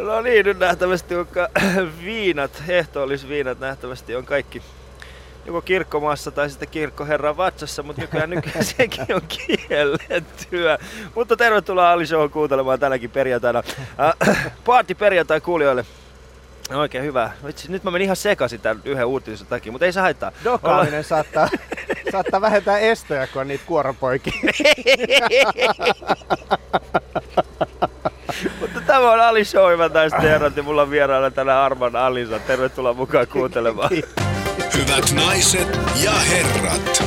No niin, nyt nähtävästi on viinat, ehtoollisviinat nähtävästi on kaikki joko kirkkomaassa tai sitten kirkkoherran vatsassa, mutta nykyään, nykyään sekin on kiellettyä. Mutta tervetuloa Ali Show kuuntelemaan tänäkin perjantaina. Äh, party perjantai kuulijoille. Oikein hyvä. Vitsi, nyt mä menin ihan sekaisin tämän yhden uutisen takia, mutta ei se haittaa. Dokaaminen Olla... saattaa, saattaa vähentää estoja, kun on niitä kuoropoikia. Tämä on Ali Show, hyvät naiset herrat, ja mulla on vieraana tänään Arman Alisa. Tervetuloa mukaan kuuntelemaan. Hyvät naiset ja herrat,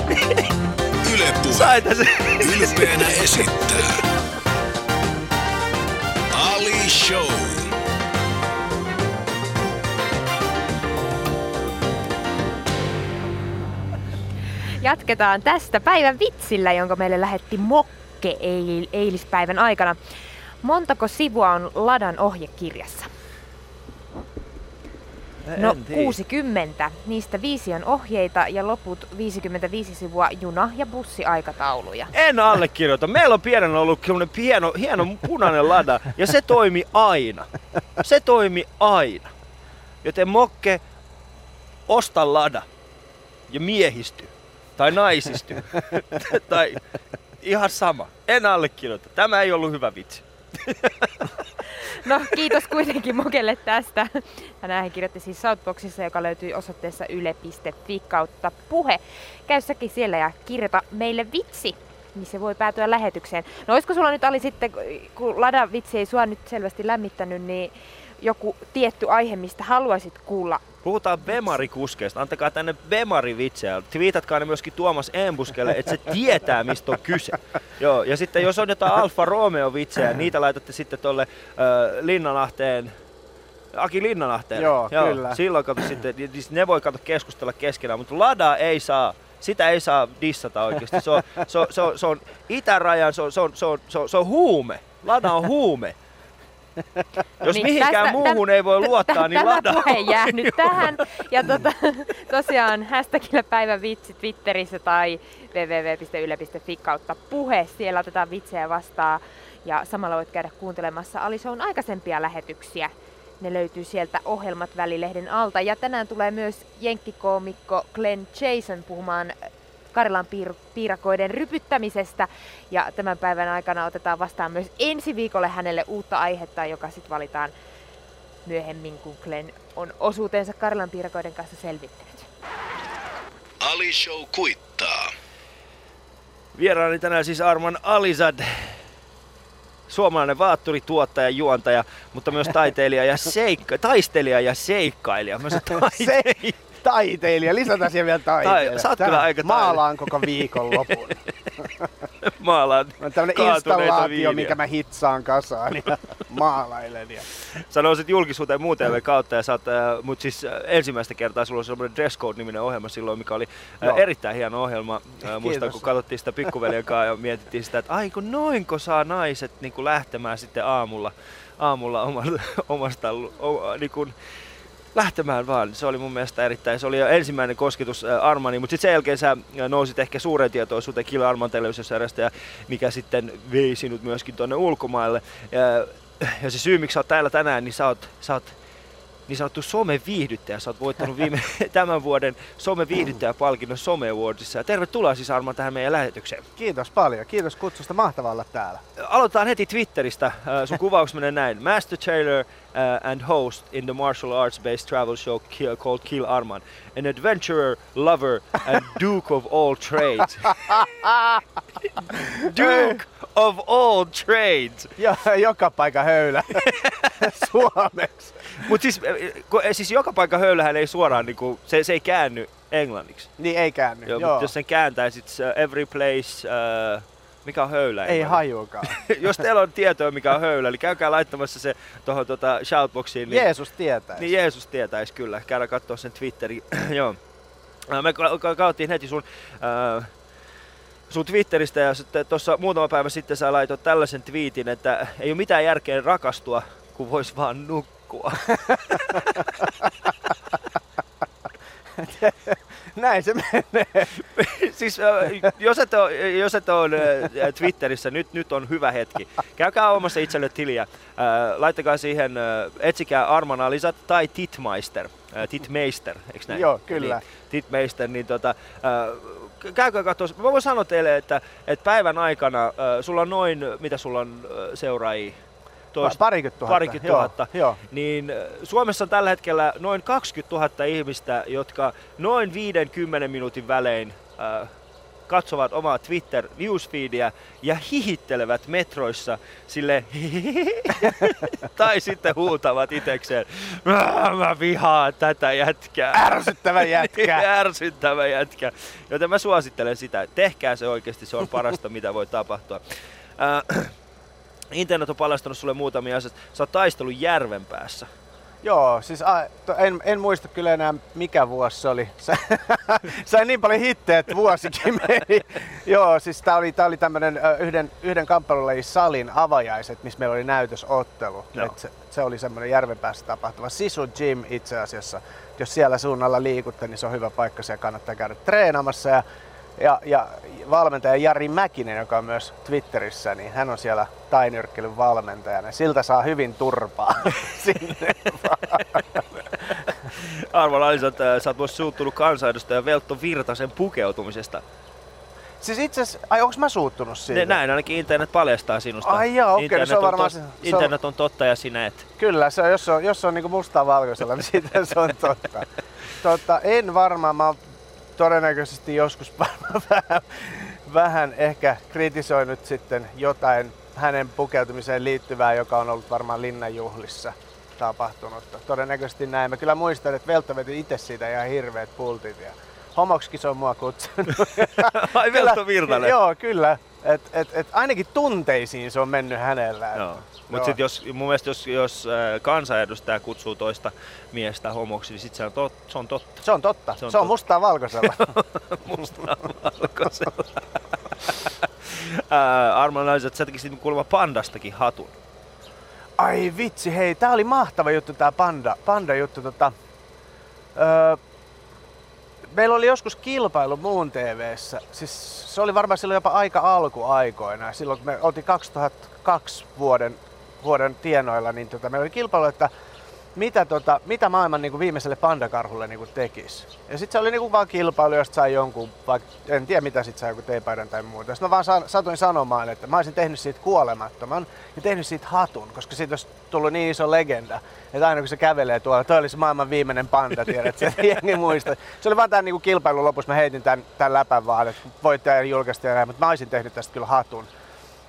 Yle Puhe ylpeänä esittää Ali Show. Jatketaan tästä päivän vitsillä, jonka meille lähetti Mokke eilispäivän aikana. Montako sivua on Ladan ohjekirjassa? No en 60. Niistä viisi on ohjeita ja loput 55 sivua juna- ja bussiaikatauluja. En allekirjoita. Meillä on pienenä ollut hieno, hieno punainen lada ja se toimi aina. Se toimi aina. Joten Mokke, osta lada ja miehisty. Tai naisisty. tai ihan sama. En allekirjoita. Tämä ei ollut hyvä vitsi. No kiitos kuitenkin Mokelle tästä. Tänään kirjoitti siis Southboxissa, joka löytyy osoitteessa yle.fi kautta puhe. Käy säkin siellä ja kirjoita meille vitsi, niin se voi päätyä lähetykseen. No olisiko sulla nyt Ali sitten, kun Lada vitsi ei sua nyt selvästi lämmittänyt, niin joku tietty aihe, mistä haluaisit kuulla Puhutaan Bemari-kuskeista. Antakaa tänne Bemari-vitsejä. Twiitatkaa ne myöskin Tuomas Embuskelle, että se tietää, mistä on kyse. Joo, ja sitten jos on jotain Alfa Romeo-vitsejä, niitä laitatte sitten tuolle äh, Linnanahteen Aki Linnanahteen. Joo, Joo, kyllä. Silloin kato sitten, niin ne voi kato keskustella keskenään, mutta Lada ei saa sitä ei saa dissata oikeasti. Se on, se on, se on, se on itärajan, se on, se on, se on, se on, se on huume. Lada on huume. Jos niin, mihinkään tästä, muuhun täm, ei voi luottaa, niin tämä lada puhe jää nyt tähän. Ja tota, tosiaan hashtagillä päivän vitsi Twitterissä tai www.yle.fi kautta puhe. Siellä otetaan vitsejä vastaan ja samalla voit käydä kuuntelemassa Alison aikaisempia lähetyksiä. Ne löytyy sieltä Ohjelmat välilehden alta. Ja tänään tulee myös jenkkikoomikko Glenn Jason puhumaan Karilan piir- piirakoiden rypyttämisestä. Ja tämän päivän aikana otetaan vastaan myös ensi viikolle hänelle uutta aihetta, joka sitten valitaan myöhemmin, kun Glenn on osuutensa Karilan piirakoiden kanssa selvittänyt. Ali Show kuittaa. Vieraani tänään siis Arman Alizad, suomalainen vaatturi, tuottaja, juontaja, mutta myös taiteilija ja seikka, taistelija ja seikkailija. Myös taiteilija taiteilija, lisätään siihen vielä taiteilija. Tai, sä oot kyllä aika Maalaan koko viikon lopun. Maalaan On tämmönen installaatio, viiniä. mikä mä hitsaan kasaan ja maalailen. Ja... Sä nousit julkisuuteen muuten mm. kautta ja saat, äh, mut siis äh, ensimmäistä kertaa sulla oli semmoinen Dress Code-niminen ohjelma silloin, mikä oli äh, erittäin hieno ohjelma. Äh, muistan, kun katsottiin sitä pikkuveljen kanssa ja mietittiin sitä, että ai kun noinko saa naiset niin lähtemään sitten aamulla, aamulla omasta, omasta o, niin kuin, lähtemään vaan. Se oli mun mielestä erittäin, se oli jo ensimmäinen kosketus Armani, mutta sitten sen jälkeen sä nousit ehkä suuren tietoisuuteen Kill Arman televisiosarjasta, mikä sitten vei sinut myöskin tuonne ulkomaille. Ja, ja se syy, miksi sä oot täällä tänään, niin sä oot, sä oot niin sanottu someviihdyttäjä. Sä oot voittanut viime, tämän vuoden someviihdyttäjäpalkinnon Some Awardsissa. Ja tervetuloa siis Arman tähän meidän lähetykseen. Kiitos paljon. Kiitos kutsusta. Mahtavaa olla täällä. Aloitetaan heti Twitteristä. Äh, sun kuvaus menee näin. Master Taylor uh, and host in the martial arts-based travel show called Kill Arman. An adventurer, lover and duke of all trades. duke of all trades. Ja, joka paikka höylä suomeksi. Mutta siis, siis joka paikka höylähän ei suoraan, niinku, se, se ei käänny englanniksi. Niin ei käänny, joo. joo. jos sen kääntäisit uh, every place, uh, mikä on höylä? Ei hajuakaan. jos teillä on tietoa, mikä on höylä, niin käykää laittamassa se tuohon tota, shoutboxiin. Niin, Jeesus tietäisi. Niin Jeesus tietäisi kyllä. Käydä katsoa sen Twitterin. joo. Me kauttiin heti sun, äh, sun Twitteristä ja sitten tuossa muutama päivä sitten sä laitoit tällaisen twiitin, että ei ole mitään järkeä rakastua, kun vois vaan nukkua. Näin se menee. siis jos et ole, jos et ole Twitterissä, nyt, nyt on hyvä hetki. Käykää omassa itselle tiliä. Laittakaa siihen, etsikää Arman Alisat tai Titmeister. Titmeister, eikö näin? Joo, kyllä. Niin, Titmeister, niin tota, käykää katsoa. Mä voin sanoa teille, että, että päivän aikana äh, sulla on noin, mitä sulla on äh, seuraajia? toista, parikymmentä tuhatta. Parikymmentä tuhatta. Joo, joo. Niin Suomessa on tällä hetkellä noin 20 000 ihmistä, jotka noin 50 minuutin välein äh, katsovat omaa Twitter newsfeedia ja hihittelevät metroissa sille tai sitten huutavat itekseen, mä vihaan tätä jätkää. Ärsyttävä jätkä. Ärsyttävä jätkä. Joten mä suosittelen sitä, tehkää se oikeasti, se on parasta mitä voi tapahtua. Äh, Internet on paljastanut sulle muutamia asioita. Sä oot taistellut järven päässä. Joo, siis a, to, en, en muista kyllä enää mikä vuosi se oli. Sain niin paljon hittejä, että vuosikin meni. Joo, siis tää oli, tää oli tämmönen yhden, yhden kamppailulajin salin avajaiset, missä meillä oli näytösottelu. Et se, se, oli semmoinen järvenpäässä tapahtuva. Sisu Gym itse asiassa. Jos siellä suunnalla liikutte, niin se on hyvä paikka, siellä kannattaa käydä treenaamassa. Ja ja, ja valmentaja Jari Mäkinen, joka on myös Twitterissä, niin hän on siellä tainyrkkelyn valmentajana. Siltä saa hyvin turpaa sinne. Arvo Lainsat, äh, sä oot myös suuttunut kansanedustaja Veltto Virtasen pukeutumisesta. Siis itse asiassa, ai onks mä suuttunut siitä? näin ainakin internet paljastaa sinusta. Ai joo, okei, okay, no se on varmaan... se, internet on totta ja sinä et. Kyllä, se on, jos on, jos on niinku mustaa valkoisella, niin siitä se on totta. totta en varmaan, mä oon todennäköisesti joskus vähän, vähän ehkä kritisoinut sitten jotain hänen pukeutumiseen liittyvää, joka on ollut varmaan linnanjuhlissa tapahtunutta. Todennäköisesti näin. Mä kyllä muistan, että Veltta veti itse siitä ihan hirveät pultit ja homoksikin se on mua kutsunut. Ai Veltta Virtanen? Joo, kyllä. Et, et, et ainakin tunteisiin se on mennyt hänellä. Joo. Mutta sitten jos, mun mielestä jos, jos äh, kansanedustaja kutsuu toista miestä homoksi, niin sit se on, tot, se on totta. Se on totta. Se on, se on mustaa valkoisella. mustaa valkoisella. äh, Arman naiset, sä tekisit kuulemma pandastakin hatun. Ai vitsi, hei, tää oli mahtava juttu tää panda, panda juttu. Tota, öö, meillä oli joskus kilpailu muun TVssä. Siis se oli varmaan silloin jopa aika alkuaikoina. Silloin kun me oltiin 2002 vuoden vuoden tienoilla, niin tota, meillä oli kilpailu, että mitä, tota, mitä maailman niin kuin viimeiselle pandakarhulle niin kuin tekisi. Ja sitten se oli niin kuin vaan kilpailu, josta sai jonkun, vaikka en tiedä mitä sitten sai, joku teepaidan tai muuta. Sitten mä vaan sa- satuin sanomaan, että mä olisin tehnyt siitä kuolemattoman ja tehnyt siitä hatun, koska siitä olisi tullut niin iso legenda, että aina kun se kävelee tuolla, toi olisi maailman viimeinen panda, tiedät, se jengi muista. Se oli vaan tämän niin kilpailun lopussa, mä heitin tämän, tämän läpän vaan, että voittaja julkaista ja näin, mutta mä olisin tehnyt tästä kyllä hatun.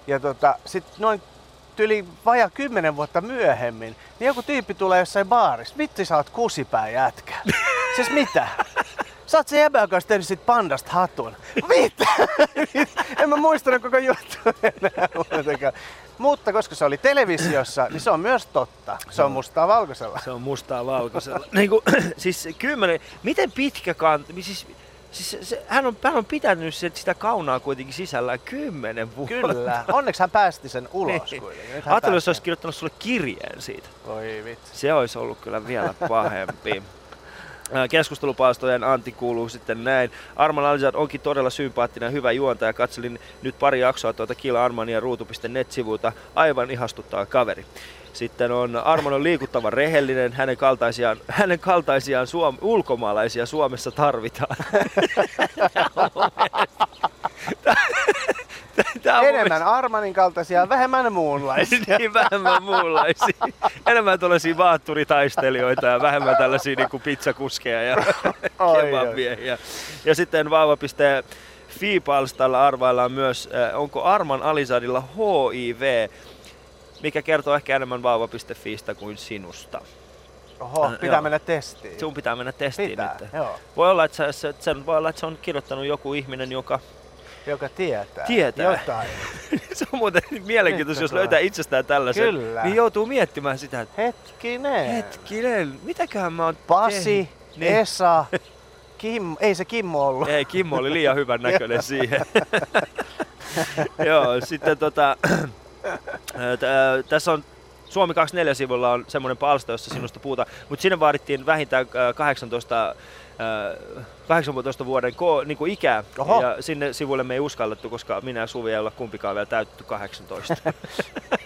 Ja tota, sitten noin yli vaja kymmenen vuotta myöhemmin, niin joku tyyppi tulee jossain baarissa. Vitsi, sä oot kusipää jätkä. siis mitä? Sä oot se jäbä, joka tehnyt sit pandasta hatun. Mitä? en mä muistanut koko juttu enää Mutta koska se oli televisiossa, niin se on myös totta. Se on mustaa valkoisella. Se on mustaa valkoisella. niin kuin, siis kymmenen, miten pitkä kant, siis Siis se, hän, on, hän on pitänyt sitä kaunaa kuitenkin sisällä kymmenen vuotta. Kyllä, onneksi hän päästi sen ulos niin. kuitenkin. Ajattelin, jos olisi kirjoittanut sulle kirjeen siitä. Oi vitsi. Se olisi ollut kyllä vielä pahempi. Keskustelupalstojen Antti kuuluu sitten näin. Arman Alizad onkin todella sympaattinen ja hyvä juontaja. Katselin nyt pari jaksoa tuota Kila Armania ruutu.net-sivuilta. Aivan ihastuttaa kaveri. Sitten on Armon on liikuttava rehellinen, hänen kaltaisiaan, hänen kaltaisiaan suom- ulkomaalaisia Suomessa tarvitaan. Tämä on Enemmän mun... Armanin kaltaisia, vähemmän muunlaisia. niin, vähemmän muunlaisia. Enemmän tällaisia vaatturitaistelijoita ja vähemmän tällaisia niin kuin pizzakuskeja ja kebabmiehiä. Ja sitten vauva.fi Fiipalstalla arvaillaan myös, äh, onko Arman Alisadilla HIV mikä kertoo ehkä enemmän vauva.fiistä kuin sinusta. Oho, äh, pitää joo. mennä testiin. Sun pitää mennä testiin pitää, nyt. Joo. Voi olla, että se, se, voi olla, että se on kirjoittanut joku ihminen, joka joka tietää, tietää. jotain. se on muuten mielenkiintoista, jos löytää itsestään tällaisen. Kyllä. Niin joutuu miettimään sitä, että hetkinen, hetkinen, mitäköhän mä oon Pasi, tehnyt? Niin. Esa, Kim, ei se Kimmo ollut. Ei, Kimmo oli liian hyvän näköinen siihen. Joo, sitten tota, tässä on Suomi 24-sivulla on semmoinen palsta, jossa sinusta puhutaan, mutta sinne vaadittiin vähintään 18 18 vuoden ko, niin kuin ikää. Oho. Ja sinne sivuille me ei uskallettu, koska minä ja Suvi ei olla kumpikaan vielä täytetty 18.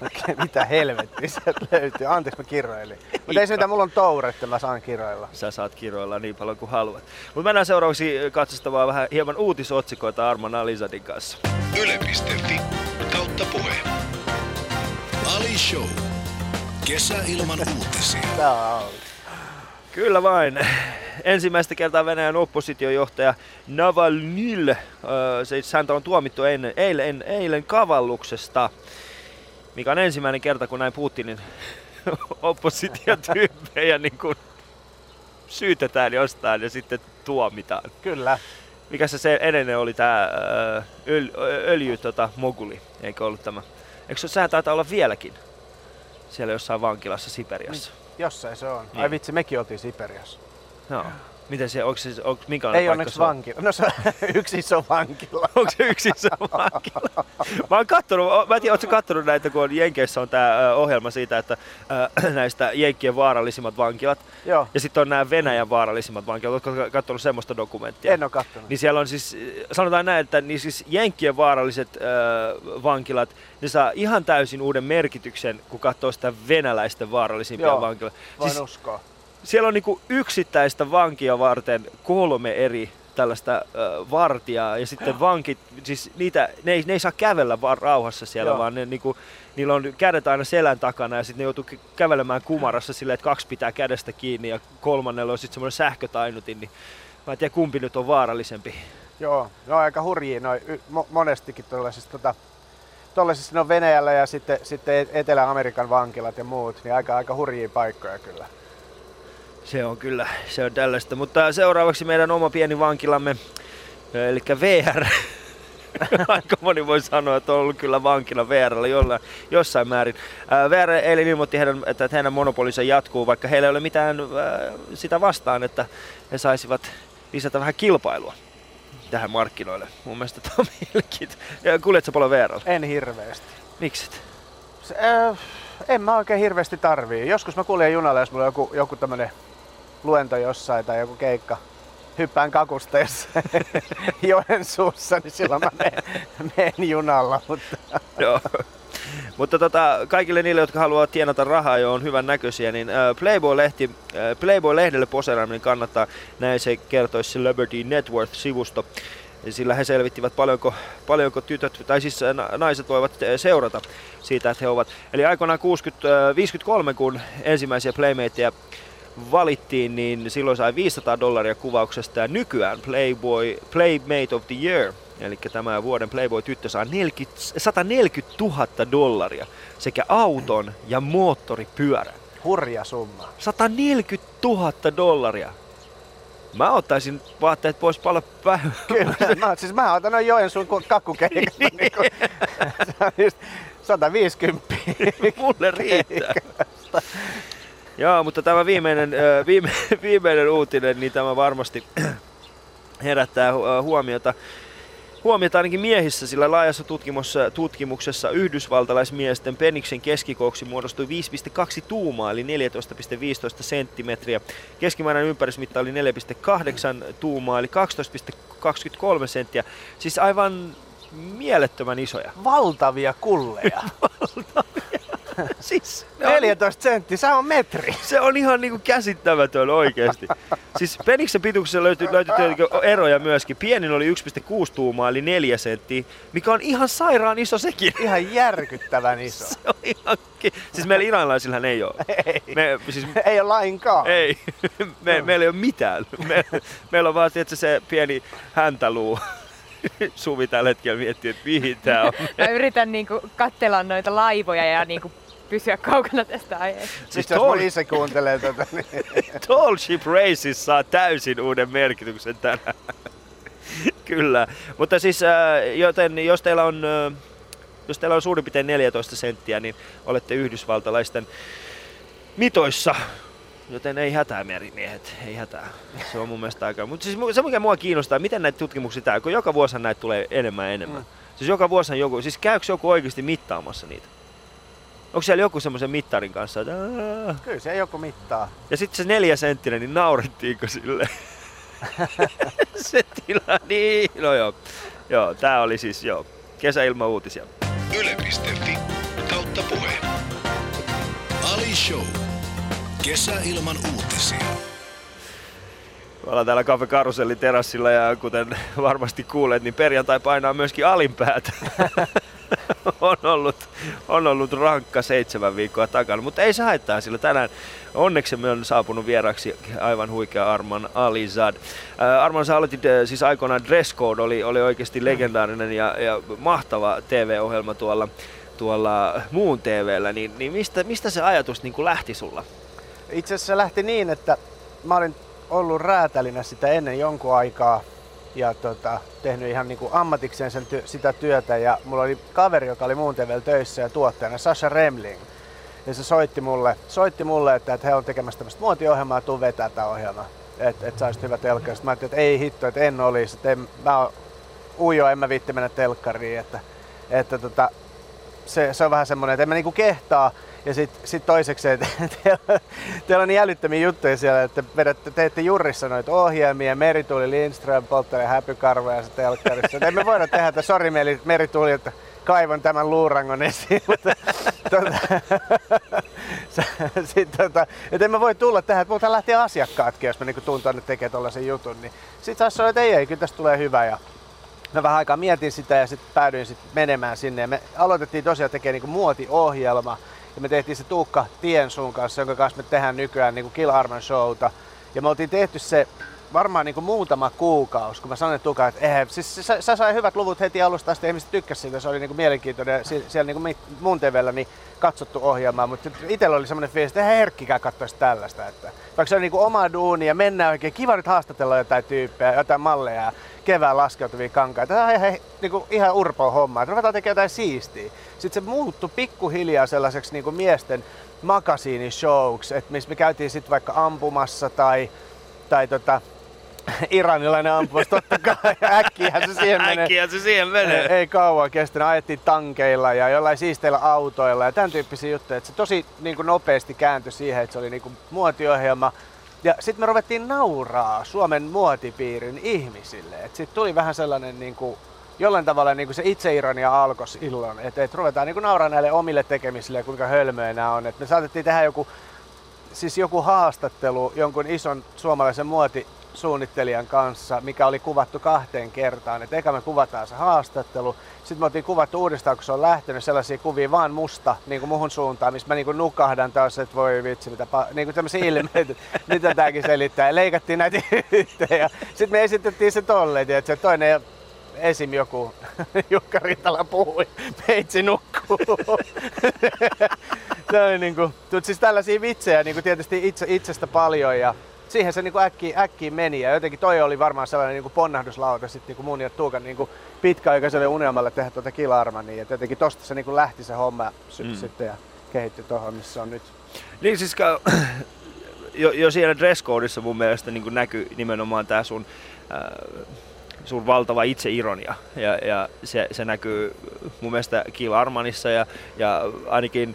Okei, Mitä helvettiä sieltä löytyy? Anteeksi mä kirjoilin. Mutta ei se mitä, mulla on toure, että mä saan kirjoilla. Sä saat kiroilla niin paljon kuin haluat. Mutta mennään seuraavaksi katsostamaan vähän hieman uutisotsikoita Arman Alizadin kanssa. Yle.fi kautta puhe. Ali Show. Kesä ilman uutisia. Tää on Kyllä vain. Ensimmäistä kertaa Venäjän oppositiojohtaja Navalnyl, se itse häntä on tuomittu eilen, eilen, eilen kavalluksesta, mikä on ensimmäinen kerta, kun näin Putinin oppositiotyyppejä niin kuin syytetään jostain ja sitten tuomitaan. Kyllä. Mikä se, se edellinen oli tämä öl, öljy tota, moguli, eikö ollut tämä? Eikö se, sehän taitaa olla vieläkin siellä jossain vankilassa Siperiassa? Jossain se on. Ai Niin. vitsi, mekin oltiin Siperiassa. No. Miten se, onko se, onko, minkälainen Ei onneksi se on? vankila. No se on yksi iso vankila. Onko se yksin se vankila? Mä oon kattonut, mä en tiedä, ootko kattonut näitä, kun on Jenkeissä on tää ohjelma siitä, että ö, näistä Jenkkien vaarallisimmat vankilat. Joo, Ja sitten on nämä Venäjän vaarallisimmat vankilat. Ootko kattonut semmoista dokumenttia? en oo kattonut. Niin siellä on siis, sanotaan näin, että niin siis Jenkkien vaaralliset ö, vankilat, ne saa ihan täysin uuden merkityksen, kun katsoo sitä venäläisten vaarallisimpia Joo, vankiloita. Siis uskoa. Siellä on niinku yksittäistä vankia varten kolme eri tällaista ö, vartijaa ja sitten vankit, siis niitä, ne, ei, ne ei saa kävellä vaan rauhassa siellä, Joo. vaan ne, niinku, niillä on kädet aina selän takana ja sitten ne joutuu kä- kävelemään kumarassa silleen, että kaksi pitää kädestä kiinni ja kolmannella on sitten semmoinen sähkötainutin, niin mä en tiedä kumpi nyt on vaarallisempi. Joo, no aika hurjia noin mo- monestikin tuollaisissa tota, tuollaisissa no Venäjällä ja sitten, sitten Etelä-Amerikan vankilat ja muut, niin aika, aika hurjia paikkoja kyllä. Se on kyllä, se on tällaista. Mutta seuraavaksi meidän oma pieni vankilamme, eli VR. Aika moni voi sanoa, että on ollut kyllä vankila VRllä jollain, jossain määrin. Ää, VR eilen ilmoitti, heidän, että heidän monopolinsa jatkuu, vaikka heillä ei ole mitään ää, sitä vastaan, että he saisivat lisätä vähän kilpailua tähän markkinoille. Mun mielestä tämä on mielenkiintoista. Kuljetko paljon VRllä? En hirveästi. Mikset? Se, äh, en mä oikein hirveästi tarvii. Joskus mä kuljen junalla, jos mulla on joku, joku tämmönen luento jossain tai joku keikka. Hyppään kakusta jossain Joensuussa, niin silloin mä menen, junalla. Mutta Joo. Mutta tota, kaikille niille, jotka haluavat tienata rahaa ja on hyvän näköisiä, niin äh, Playboy-lehti, äh, Playboy-lehdelle poseeraaminen kannattaa. Näin se kertoisi Celebrity Net Worth-sivusto. Sillä he selvittivät paljonko, paljonko tytöt, tai siis äh, na- naiset voivat seurata siitä, että he ovat. Eli aikoinaan 60, äh, 53, kun ensimmäisiä Playmateja valittiin, niin silloin sai 500 dollaria kuvauksesta ja nykyään Playboy, Playmate of the Year, eli tämä vuoden Playboy-tyttö saa 40, 140 000 dollaria sekä auton ja moottoripyörän. hurja summa. 140 000 dollaria. Mä ottaisin vaatteet pois paljon päivää. Kyllä, mä, siis mä otan noin Joensuun ku- kakkukeikat. niin just 150. Mulle riittää. Joo, mutta tämä viimeinen, viime, viimeinen uutinen, niin tämä varmasti herättää huomiota. Huomiota ainakin miehissä, sillä laajassa tutkimuksessa, tutkimuksessa yhdysvaltalaismiesten peniksen keskikooksi muodostui 5,2 tuumaa, eli 14,15 senttimetriä. Keskimääräinen ympärysmitta oli 4,8 tuumaa, eli 12,23 senttiä. Siis aivan mielettömän isoja. Valtavia kulleja. Siis, ne on 14 senttiä, se on metri. Se on ihan niinku käsittämätön oikeesti. Siis peniksen pituuksessa löytyy, löytyy tietenkin eroja myöskin. Pienin oli 1,6 tuumaa eli 4 senttiä, mikä on ihan sairaan iso sekin. Ihan järkyttävän iso. Se on ihan ki- Siis meillä iranilaisillähän ei ole. Ei, Me, siis, ei ole lainkaan. ei. Me, meillä ei ole mitään. Me, meillä on vaan tietysti se pieni häntäluu. Suvi tällä hetkellä miettii, että mihin tää on. Mä yritän niinku katsella noita laivoja ja niinku pysyä kaukana tästä aiheesta. Siis jos mun isä kuuntelee tätä, niin Tall Ship Races saa täysin uuden merkityksen tänään. Kyllä. Mutta siis, äh, joten jos teillä on, äh, jos teillä on suurin piirtein 14 senttiä, niin olette yhdysvaltalaisten mitoissa. Joten ei hätää merimiehet, ei hätää. Se on mun mielestä aika. Mutta siis se mikä mua kiinnostaa, miten näitä tutkimuksia tää, kun joka vuosi näitä tulee enemmän ja enemmän. Mm. Siis joka vuosi joku, siis käykö joku oikeasti mittaamassa niitä? Onko siellä joku semmoisen mittarin kanssa, että kyllä se joku mittaa. ja sitten se neljä senttinen, niin naurettiinko sille? se tila, niin, no joo. Joo, tää oli siis joo, kesäilma uutisia. Yle.fi kautta puhe. Ali Show. Kesäilman uutisia. Me ollaan täällä Cafe Karusellin terassilla ja kuten varmasti kuulet, niin perjantai painaa myöskin alinpäätä. on, ollut, on ollut rankka seitsemän viikkoa takana, mutta ei se haittaa, sillä tänään onneksi me on saapunut vieraksi aivan huikea Arman Alizad. Äh, Arman, sä aloitit äh, siis aikoinaan Dress Code, oli, oli oikeasti legendaarinen ja, ja mahtava TV-ohjelma tuolla, tuolla muun TVllä, niin, niin mistä, mistä se ajatus niin kuin lähti sulla? Itse asiassa se lähti niin, että mä olin ollut räätälinä sitä ennen jonkun aikaa ja tota, tehnyt ihan niin kuin ammatikseen sen ty- sitä työtä. Ja mulla oli kaveri, joka oli muun töissä ja tuottajana, Sasha Remling. Ja se soitti mulle, soitti mulle että, että he on tekemässä tämmöistä muotiohjelmaa, tuu vetää tämä ohjelma. Että et sä hyvä telkkari. Sitten mä ajattelin, että ei hitto, että en olisi. Että en, mä oon ujo, en mä viitti mennä telkkariin. Että, että tota, se, se, on vähän semmoinen, että en mä niinku kehtaa. Ja sitten sit toiseksi, että teillä, teillä on niin älyttömiä juttuja siellä, että vedätte, teette jurissa noita ohjelmia, Merituuli Lindström polttelee häpykarvoja se telkkarissa. Et emme voida tehdä, että sori Merituuli, että kaivon tämän luurangon esiin, mutta tota, sit, tota, et en mä voi tulla tähän, että multa lähtee asiakkaatkin, jos mä niinku tuun tonne tekemään tollasen jutun. Niin sit taas sanoi, että ei, ei, kyllä tästä tulee hyvä. Ja mä vähän aikaa mietin sitä ja sitten päädyin sit menemään sinne. Ja me aloitettiin tosiaan tekemään niinku muotiohjelma ja me tehtiin se Tuukka Tiensuun kanssa, jonka kanssa me tehdään nykyään niin kuin Kill Arman showta. Ja me oltiin tehty se varmaan niin kuin muutama kuukausi, kun mä sanoin Tuka, että eh, siis sä, sä sai hyvät luvut heti alusta asti, ihmiset tykkäsivät siitä, se oli niin kuin mielenkiintoinen siellä niin kuin mun TVllä niin katsottu ohjelma, mutta itsellä oli semmoinen fiilis, että eihän herkkikään katsoisi tällaista. Että, vaikka se on niin kuin oma duuni ja mennään oikein, kiva nyt haastatella jotain tyyppejä, jotain malleja kevään laskeutuvia kankaita. Tämä on ihan, niin kuin, ihan urpo homma, että ruvetaan tekemään jotain siistiä. Sitten se muuttui pikkuhiljaa sellaiseksi niin kuin miesten makasiinishowksi, että missä me käytiin sitten vaikka ampumassa tai, tai tota, iranilainen ampumas, totta kai. Äkkiä se siihen menee. Äkkiä se siihen menee. Ei, ei kauan kestänyt. Ajettiin tankeilla ja jollain siisteillä autoilla ja tämän tyyppisiä juttuja. Että se tosi niin kuin nopeasti kääntyi siihen, että se oli niin kuin muotiohjelma. Ja sitten me ruvettiin nauraa Suomen muotipiirin ihmisille. Sitten tuli vähän sellainen niin kuin, jollain tavalla niin kuin se itseironia alkoi silloin. Että et ruvetaan niin nauraa näille omille tekemisille ja kuinka hölmöjä nämä on. Et me saatettiin tehdä joku, siis joku haastattelu jonkun ison suomalaisen muoti suunnittelijan kanssa, mikä oli kuvattu kahteen kertaan. Et eka me kuvataan se haastattelu, sitten me oltiin kuvattu uudestaan, kun se on lähtenyt sellaisia kuvia vaan musta niin kuin muhun suuntaan, missä mä niin kuin nukahdan taas, että voi vitsi, mitä pa- niin kuin tämmöisiä ilmeitä, mitä tääkin selittää. Ja leikattiin näitä yhteen ja sitten me esitettiin se tolleen, että se toinen esim. joku Jukka Rintala puhui, meitsi nukkuu. se oli niinku, siis tällaisia vitsejä niinku tietysti itse, itsestä paljon ja siihen se niin äkkiä, äkkiä meni ja jotenkin toi oli varmaan sellainen niin ponnahduslauta sitten niin mun ja Tuukan niin pitkäaikaiselle unelmalle tehdä tuota Kilarmania. Että jotenkin tosta se niin lähti se homma mm. sitten ja kehittyi tuohon, missä on nyt. Niin siis jo, jo siellä dresscodeissa mun mielestä niin näkyy nimenomaan tämä sun äh, sun valtava itseironia. Ja, ja se, se, näkyy mun mielestä Kill Armanissa ja, ja ainakin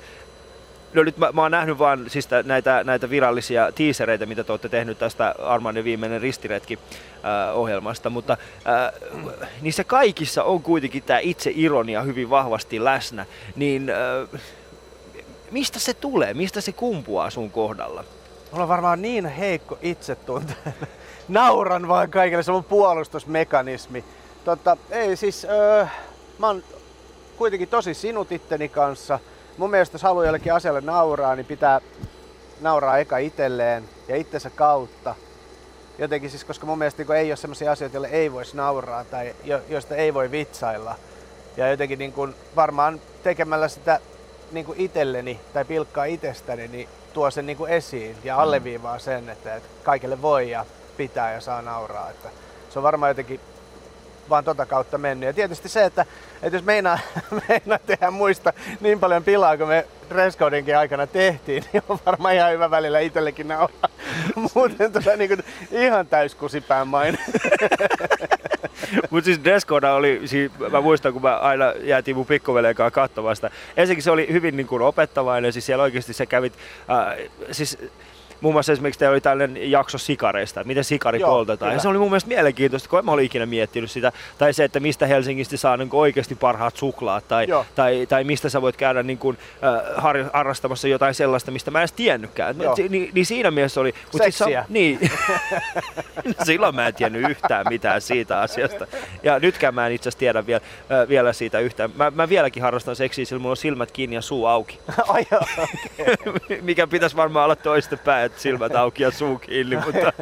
No nyt mä, mä oon nähnyt vaan siis näitä, näitä virallisia tiisereitä, mitä te olette tehnyt tästä Armanin viimeinen ristiretki äh, ohjelmasta, mutta äh, niissä kaikissa on kuitenkin tämä itse ironia hyvin vahvasti läsnä, niin äh, mistä se tulee, mistä se kumpuaa sun kohdalla? Mulla on varmaan niin heikko itsetunto. Nauran vaan kaikille, se on puolustusmekanismi. Totta, ei siis, öö, mä oon kuitenkin tosi sinut itteni kanssa – mun mielestä jos haluaa jollekin asialle nauraa, niin pitää nauraa eka itselleen ja itsensä kautta. Jotenkin siis, koska mun mielestä niin ei ole sellaisia asioita, joille ei voisi nauraa tai jo, joista ei voi vitsailla. Ja jotenkin niin kuin, varmaan tekemällä sitä niin kuin itselleni tai pilkkaa itsestäni, niin tuo sen niin kuin esiin ja mm. alleviivaa sen, että, että kaikille voi ja pitää ja saa nauraa. Että se on varmaan jotenkin vaan tota kautta mennyt. Ja tietysti se, että, että jos meinaa, meinaa tehdä muista niin paljon pilaa kuin me Dresscodinkin aikana tehtiin, niin on varmaan ihan hyvä välillä itsellekin nauraa. Muuten tota niin kuin, ihan täyskusipään main. Mutta siis Dresscode oli, siis mä muistan kun mä aina jäätiin mun pikkuveleen kanssa katsomasta. Ensinnäkin se oli hyvin niin kuin opettavainen, siis siellä oikeasti sä kävit, äh, siis muun muassa esimerkiksi teillä oli tällainen jakso sikareista, että miten sikari Joo, poltetaan. kyllä. Ja se oli mun mielestä mielenkiintoista, kun en mä olin ikinä miettinyt sitä. Tai se, että mistä Helsingistä saa niin oikeasti parhaat suklaat. Tai, Joo. tai, tai mistä sä voit käydä niin kuin, äh, har- harrastamassa jotain sellaista, mistä mä en edes tiennytkään. Joo. Si- niin, siinä mielessä oli... mut sit Seksiä. niin. Silloin mä en tiennyt yhtään mitään siitä asiasta. Ja nytkään mä en itse asiassa tiedä vielä, äh, vielä siitä yhtään. Mä, mä vieläkin harrastan seksiä, sillä mulla on silmät kiinni ja suu auki. Ai joo. Mikä pitäisi varmaan olla toistepäin, että silmät auki ja suu kiinni, mutta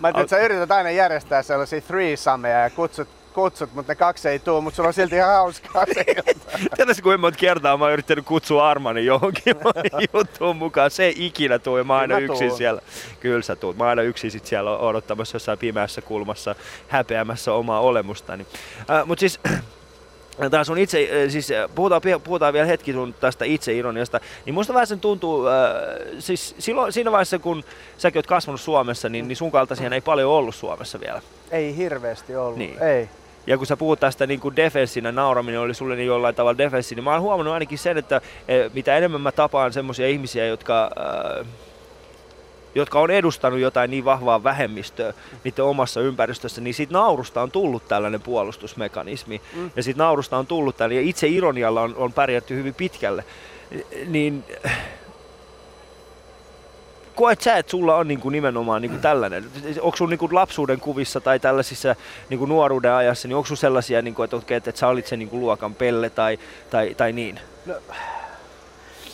Mä ajattelin, että sä yrität aina järjestää sellaisia threesomeja ja kutsut, kutsut, mutta ne kaksi ei tuu, mutta sulla on silti ihan hauskaa se tiedätkö kuinka monta kertaa mä oon yrittänyt kutsua Armani johonkin juttuun mukaan. Se ei ikinä tuu ja mä aina mä yksin tuun. siellä. Kyllä sä tuut. Mä aina yksin sit siellä odottamassa jossain pimeässä kulmassa häpeämässä omaa olemustani. Äh, Mutta siis Tää sun itse, äh, siis äh, puhutaan, puhutaan vielä hetki sun tästä itseironiasta, niin musta vähän sen tuntuu, äh, siis silloin, siinä vaiheessa kun säkin oot kasvanut Suomessa, niin, niin sun kaltaisia ei paljon ollut Suomessa vielä. Ei hirveästi ollut. Niin. Ei. Ja kun sä puhut tästä niin kuin defenssinä, nauraminen oli sulle niin jollain tavalla defenssi, niin mä oon huomannut ainakin sen, että eh, mitä enemmän mä tapaan semmoisia ihmisiä, jotka, äh, jotka on edustanut jotain niin vahvaa vähemmistöä niiden omassa ympäristössä, niin siitä naurusta on tullut tällainen puolustusmekanismi. Mm. Ja siitä naurusta on tullut tällainen, ja itse ironialla on, on pärjätty hyvin pitkälle. Niin koet sä, että sulla on niinku nimenomaan niinku tällainen? Onko sun niinku lapsuuden kuvissa tai tällaisissa niinku nuoruuden ajassa, niin onko sun sellaisia, niinku, että, okei, että, että sä olit se niinku luokan pelle tai, tai, tai niin? Se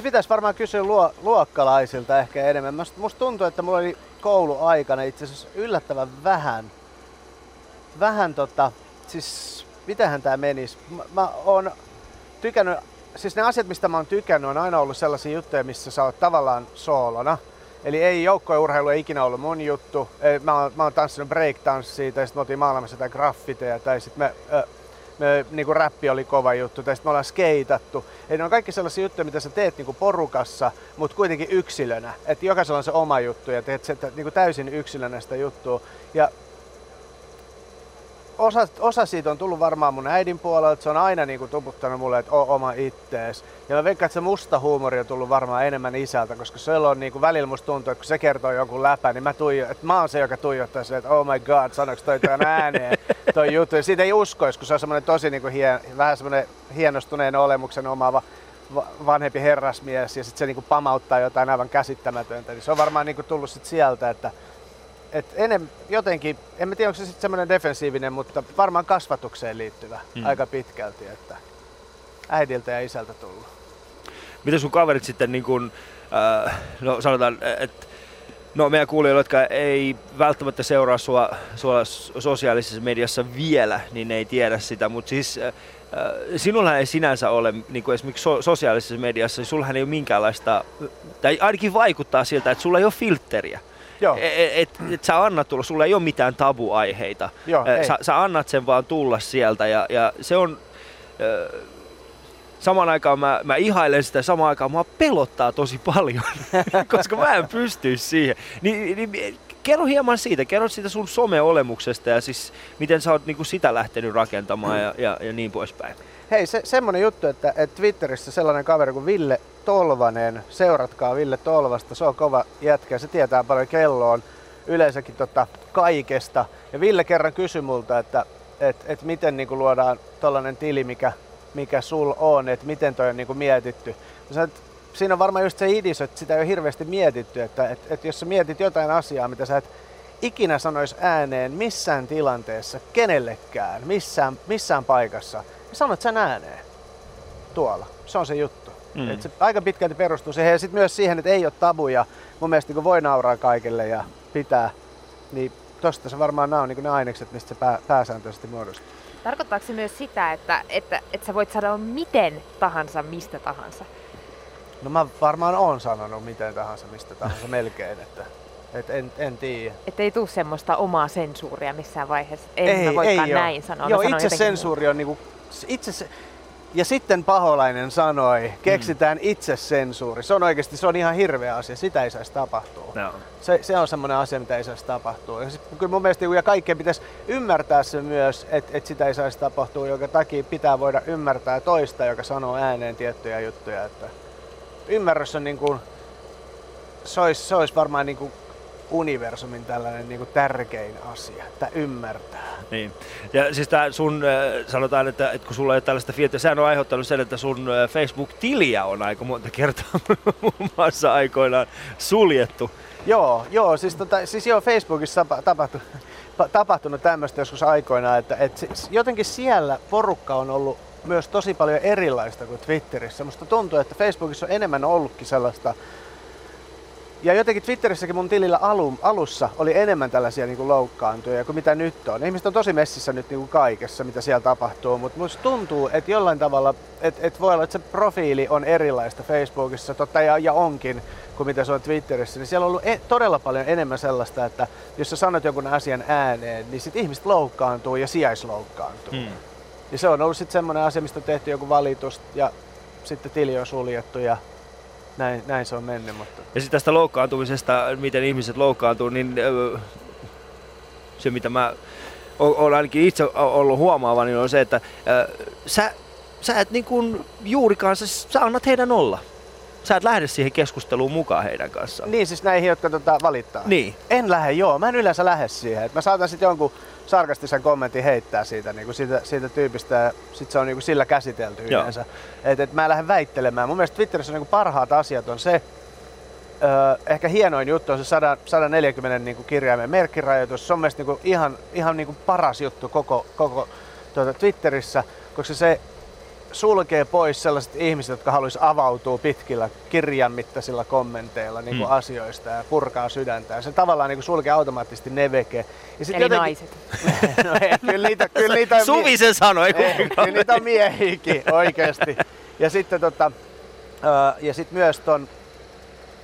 pitäisi varmaan kysyä luo, luokkalaisilta ehkä enemmän. Musta, tuntuu, että mulla oli kouluaikana itse asiassa yllättävän vähän, vähän tota, siis mitähän tää menisi. Mä, mä oon tykännyt, siis ne asiat mistä mä oon tykännyt on aina ollut sellaisia juttuja, missä sä oot tavallaan soolona. Eli ei joukkourheilu ei ikinä ollut mun juttu. Mä oon, mä oon tanssinut breakdanssia tai sitten me oltiin maailmassa jotain graffiteja tai sitten me, ö, me niinku räppi oli kova juttu tai sitten me ollaan skeitattu. Eli ne on kaikki sellaisia juttuja, mitä sä teet niinku porukassa, mutta kuitenkin yksilönä. Että jokaisella on se oma juttu ja teet se niinku täysin yksilönä sitä juttua. Ja osa, osa siitä on tullut varmaan mun äidin puolelta. Se on aina niinku tuputtanut mulle, että oo oma ittees. Ja mä veikkaan, että se musta huumori on tullut varmaan enemmän isältä, koska se on niinku, välillä musta tuntuu, että kun se kertoo jonkun läpä, niin mä, tuijo, että mä oon se, joka tuijottaa se, että oh my god, sanoks toi tämän ääneen toi juttu. Ja siitä ei uskoisi, kun se on semmoinen tosi niinku hien, vähän semmoinen hienostuneen olemuksen omaava va- vanhempi herrasmies ja sitten se niinku pamauttaa jotain aivan käsittämätöntä. Niin se on varmaan niinku tullut sit sieltä, että et enem, jotenkin, en mä tiedä onko se sitten semmoinen defensiivinen, mutta varmaan kasvatukseen liittyvä Mm. mm. aika pitkälti, että äidiltä ja isältä tullut. Miten sun kaverit sitten, niin kun, äh, no sanotaan, että no meidän kuulijoilla, jotka ei välttämättä seuraa sua, sua sosiaalisessa mediassa vielä, niin ne ei tiedä sitä, mutta siis äh, sinulla ei sinänsä ole, niin kuin esimerkiksi so- sosiaalisessa mediassa, niin sullahan ei ole minkäänlaista, tai ainakin vaikuttaa siltä, että sulla ei ole filtteriä. Joo, Et, et, et sä annat tulla, sulla ei ole mitään tabuaiheita. Joo, ei. sä, sä annat sen vaan tulla sieltä ja, ja se on... Ö, samaan aikaan mä, mä ihailen sitä, samaan aikaan mua pelottaa tosi paljon, koska mä en pystyisi siihen. Ni, niin, kerro hieman siitä, kerro siitä sun some-olemuksesta ja siis miten sä oot niinku sitä lähtenyt rakentamaan ja, ja, ja niin poispäin. Hei, se, semmonen juttu, että, että Twitterissä sellainen kaveri kuin Ville Tolvanen, seuratkaa Ville Tolvasta, se on kova jätkä, se tietää paljon kelloon yleensäkin tota kaikesta. Ja Ville kerran kysyi multa, että et, et miten niinku luodaan tällainen tili, mikä, mikä sul on, että miten toi on niinku mietitty. Sanoin, että siinä on varmaan just se idis, että sitä ei ole hirveästi mietitty, että et, et jos sä mietit jotain asiaa, mitä sä et ikinä sanois ääneen missään tilanteessa, kenellekään, missään, missään paikassa, niin sanot sen ääneen tuolla. Se on se juttu. Mm. Et se aika pitkälti perustuu siihen ja sit myös siihen, että ei ole tabuja. Mun mielestä niin voi nauraa kaikille ja pitää. Niin tosta se varmaan nämä on niin ne ainekset, mistä se pää, pääsääntöisesti muodostuu. Tarkoittaako se myös sitä, että, että, että sä voit sanoa miten tahansa, mistä tahansa? No mä varmaan oon sanonut miten tahansa, mistä tahansa melkein, että et en, en tiedä. Että ei tule semmoista omaa sensuuria missään vaiheessa. En mä voikaan oo. näin sanoa. Joo, itse sensuuri on niinku, itse se, ja sitten paholainen sanoi, keksitään mm. itse sensuuri. Se on oikeasti, se on ihan hirveä asia, sitä ei saisi tapahtua. No. Se, se on semmoinen asia, mitä ei saisi tapahtua. Ja sit, kyllä mun mielestä ja kaikkien pitäisi ymmärtää se myös, että, että sitä ei saisi tapahtua, joka takia pitää voida ymmärtää toista, joka sanoo ääneen tiettyjä juttuja. Että ymmärrys on niin kuin, se olisi, se olisi varmaan niin kuin universumin tällainen niin kuin tärkein asia, että ymmärtää. Niin. Ja siis tää sun, äh, sanotaan, että, että kun sulla ei ole tällaista fiiltä, sehän on aiheuttanut sen, että sun äh, Facebook-tiliä on aika monta kertaa muun muassa aikoinaan suljettu. Joo, joo siis, tota, siis joo, Facebookissa tapahtui, tapahtunut tämmöistä joskus aikoinaan, että, että jotenkin siellä porukka on ollut myös tosi paljon erilaista kuin Twitterissä. Musta tuntuu, että Facebookissa on enemmän ollutkin sellaista ja jotenkin Twitterissäkin mun tilillä alu, alussa oli enemmän tällaisia niin kuin loukkaantuja kuin mitä nyt on. Ihmiset on tosi messissä nyt niin kuin kaikessa, mitä siellä tapahtuu, mutta musta tuntuu, että jollain tavalla, että, että voi olla, että se profiili on erilaista Facebookissa, totta ja, ja onkin, kuin mitä se on Twitterissä, niin siellä on ollut e- todella paljon enemmän sellaista, että jos sä sanot jonkun asian ääneen, niin sit ihmiset loukkaantuu ja sijaisloukkaantuu. Hmm. Ja se on ollut sitten semmoinen asia, mistä on tehty joku valitus ja sitten tili on suljettu ja näin, näin se on mennyt. Mutta... Ja sitten tästä loukkaantumisesta, miten ihmiset loukkaantuu, niin se mitä mä olen ainakin itse ollut huomaava, niin on se, että sä, sä et niin kuin juurikaan, sä, sä annat heidän olla. Sä et lähde siihen keskusteluun mukaan heidän kanssaan. Niin, siis näihin, jotka tota, valittaa. Niin. En lähde, joo. Mä en yleensä lähde siihen. Et mä saatan sitten jonkun sarkastisen kommentin heittää siitä, niin kuin siitä, siitä tyypistä ja sit se on niin kuin sillä käsitelty Joo. yleensä. Et, et mä lähden väittelemään. Mun mielestä Twitterissä niin kuin parhaat asiat on se, Öö, ehkä hienoin juttu on se 100, 140 niin kuin kirjaimen merkkirajoitus. Se on mielestäni niin kuin ihan, ihan niin kuin paras juttu koko, koko tuota Twitterissä, koska se sulkee pois sellaiset ihmiset, jotka haluaisi avautua pitkillä kirjan mittaisilla kommenteilla niin kuin mm. asioista ja purkaa sydäntä. Ja se tavallaan niin kuin sulkee automaattisesti neveke. Ja sit Eli jotenkin... naiset. no ei, kyllä niitä, kyllä niitä on Suvi sen sanoi. Ei, kyllä niitä on miehiäkin oikeasti. Ja sitten tota, ja sit myös ton,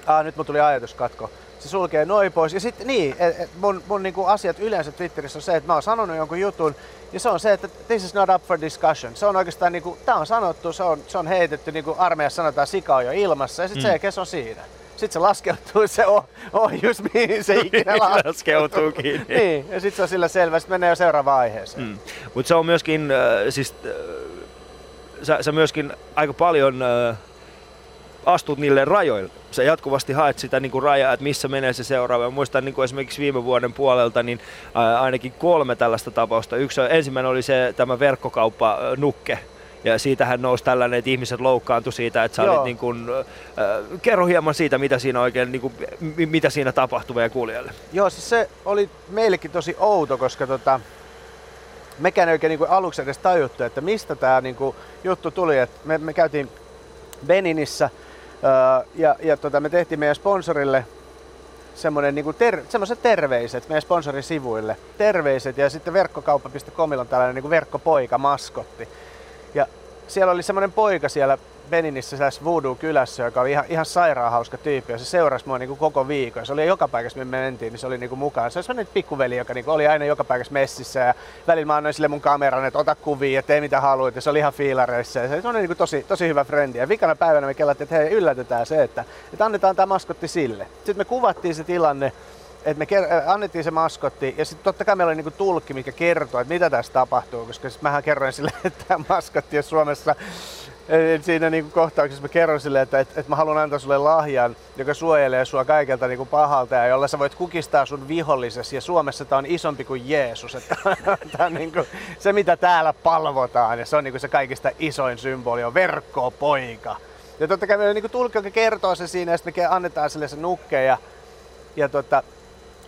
ah, nyt mun tuli ajatuskatko se sulkee noin pois. Ja sitten niin, et, et mun, mun niinku asiat yleensä Twitterissä on se, että mä oon sanonut jonkun jutun, ja se on se, että this is not up for discussion. Se on oikeastaan, niinku, tää on sanottu, se on, se on heitetty, niin kuin armeijassa sanotaan, sika on jo ilmassa, ja sitten mm. se kes on siinä. Sitten se laskeutuu se oh, ohjus, mihin se ikinä laskeutuukin. niin, ja sitten se on sillä selvä, sitten menee jo seuraavaan aiheeseen. Mm. Mutta se on myöskin, äh, siis, äh, sä, sä myöskin aika paljon äh, astut niille rajoille. Sä jatkuvasti haet sitä niin kuin rajaa, että missä menee se seuraava. Mä muistan niin kuin esimerkiksi viime vuoden puolelta niin ää, ainakin kolme tällaista tapausta. Yksi ensimmäinen oli se tämä verkkokauppa Nukke, ja siitähän nousi tällainen, että ihmiset loukkaantui siitä, että sä olit niin kuin, äh, kerro hieman siitä, mitä siinä oikein, niin kuin, mitä siinä tapahtui meidän kuulijalle. Joo, siis se oli meillekin tosi outo, koska tota, mekään ei oikein niin kuin aluksi edes tajuttu, että mistä tämä niin kuin, juttu tuli. Et me, me käytiin Beninissä ja, ja tota, me tehtiin meidän sponsorille semmoinen niin ter, semmoiset terveiset meidän sponsorisivuille. Terveiset ja sitten verkkokauppa.comilla on tällainen niin verkkopoika maskotti. Ja siellä oli semmoinen poika siellä Beninissä tässä Voodoo-kylässä, joka oli ihan, ihan sairaan hauska tyyppi, ja se seurasi mua niin kuin koko viikon. Se oli joka paikassa, minne me mentiin, niin se oli niin kuin mukaan. Se oli sellainen pikkuveli, joka niin kuin oli aina joka paikassa messissä, ja välillä mä annoin sille mun kameran, että ota kuvia ja tee mitä haluat, ja se oli ihan fiilareissa. Ja se oli niin kuin tosi, tosi hyvä frendi. Ja vikana päivänä me kellattiin, että hei, yllätetään se, että, että annetaan tämä maskotti sille. Sitten me kuvattiin se tilanne, että me ker- annettiin se maskotti ja sitten totta kai meillä oli niinku tulkki, mikä kertoo, että mitä tässä tapahtuu, koska sitten mähän kerroin sille, että tämä maskotti on Suomessa siinä niinku kohtauksessa mä kerron sille, että et, et mä haluan antaa sulle lahjan, joka suojelee sua kaikelta niinku pahalta ja jolla sä voit kukistaa sun vihollisesi. Ja Suomessa tää on isompi kuin Jeesus. Että tää on niinku se, mitä täällä palvotaan. Ja se on niinku se kaikista isoin symboli, on verkko poika. Ja totta kai meillä on niinku tulkki, joka kertoo se siinä ja sitten me annetaan sille se nukke. Ja, ja tota,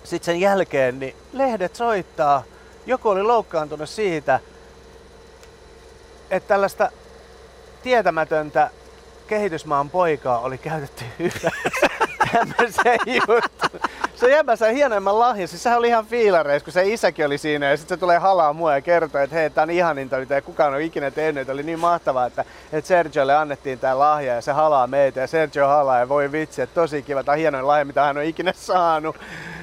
sitten sen jälkeen niin lehdet soittaa. Joku oli loukkaantunut siitä, että tällaista tietämätöntä kehitysmaan poikaa oli käytetty hyväksi. Tämmöisen juttu. Se jäbä sai hienoimman lahjan. Siis sehän oli ihan fiilareissa, kun se isäkin oli siinä ja sitten se tulee halaa mua ja kertoo, että hei, tää on ihaninta, mitä kukaan on ikinä tehnyt. Että oli niin mahtavaa, että, että Sergiolle annettiin tää lahja ja se halaa meitä ja Sergio halaa ja voi vitsi, että tosi kiva, tää on hienoin lahja, mitä hän on ikinä saanut.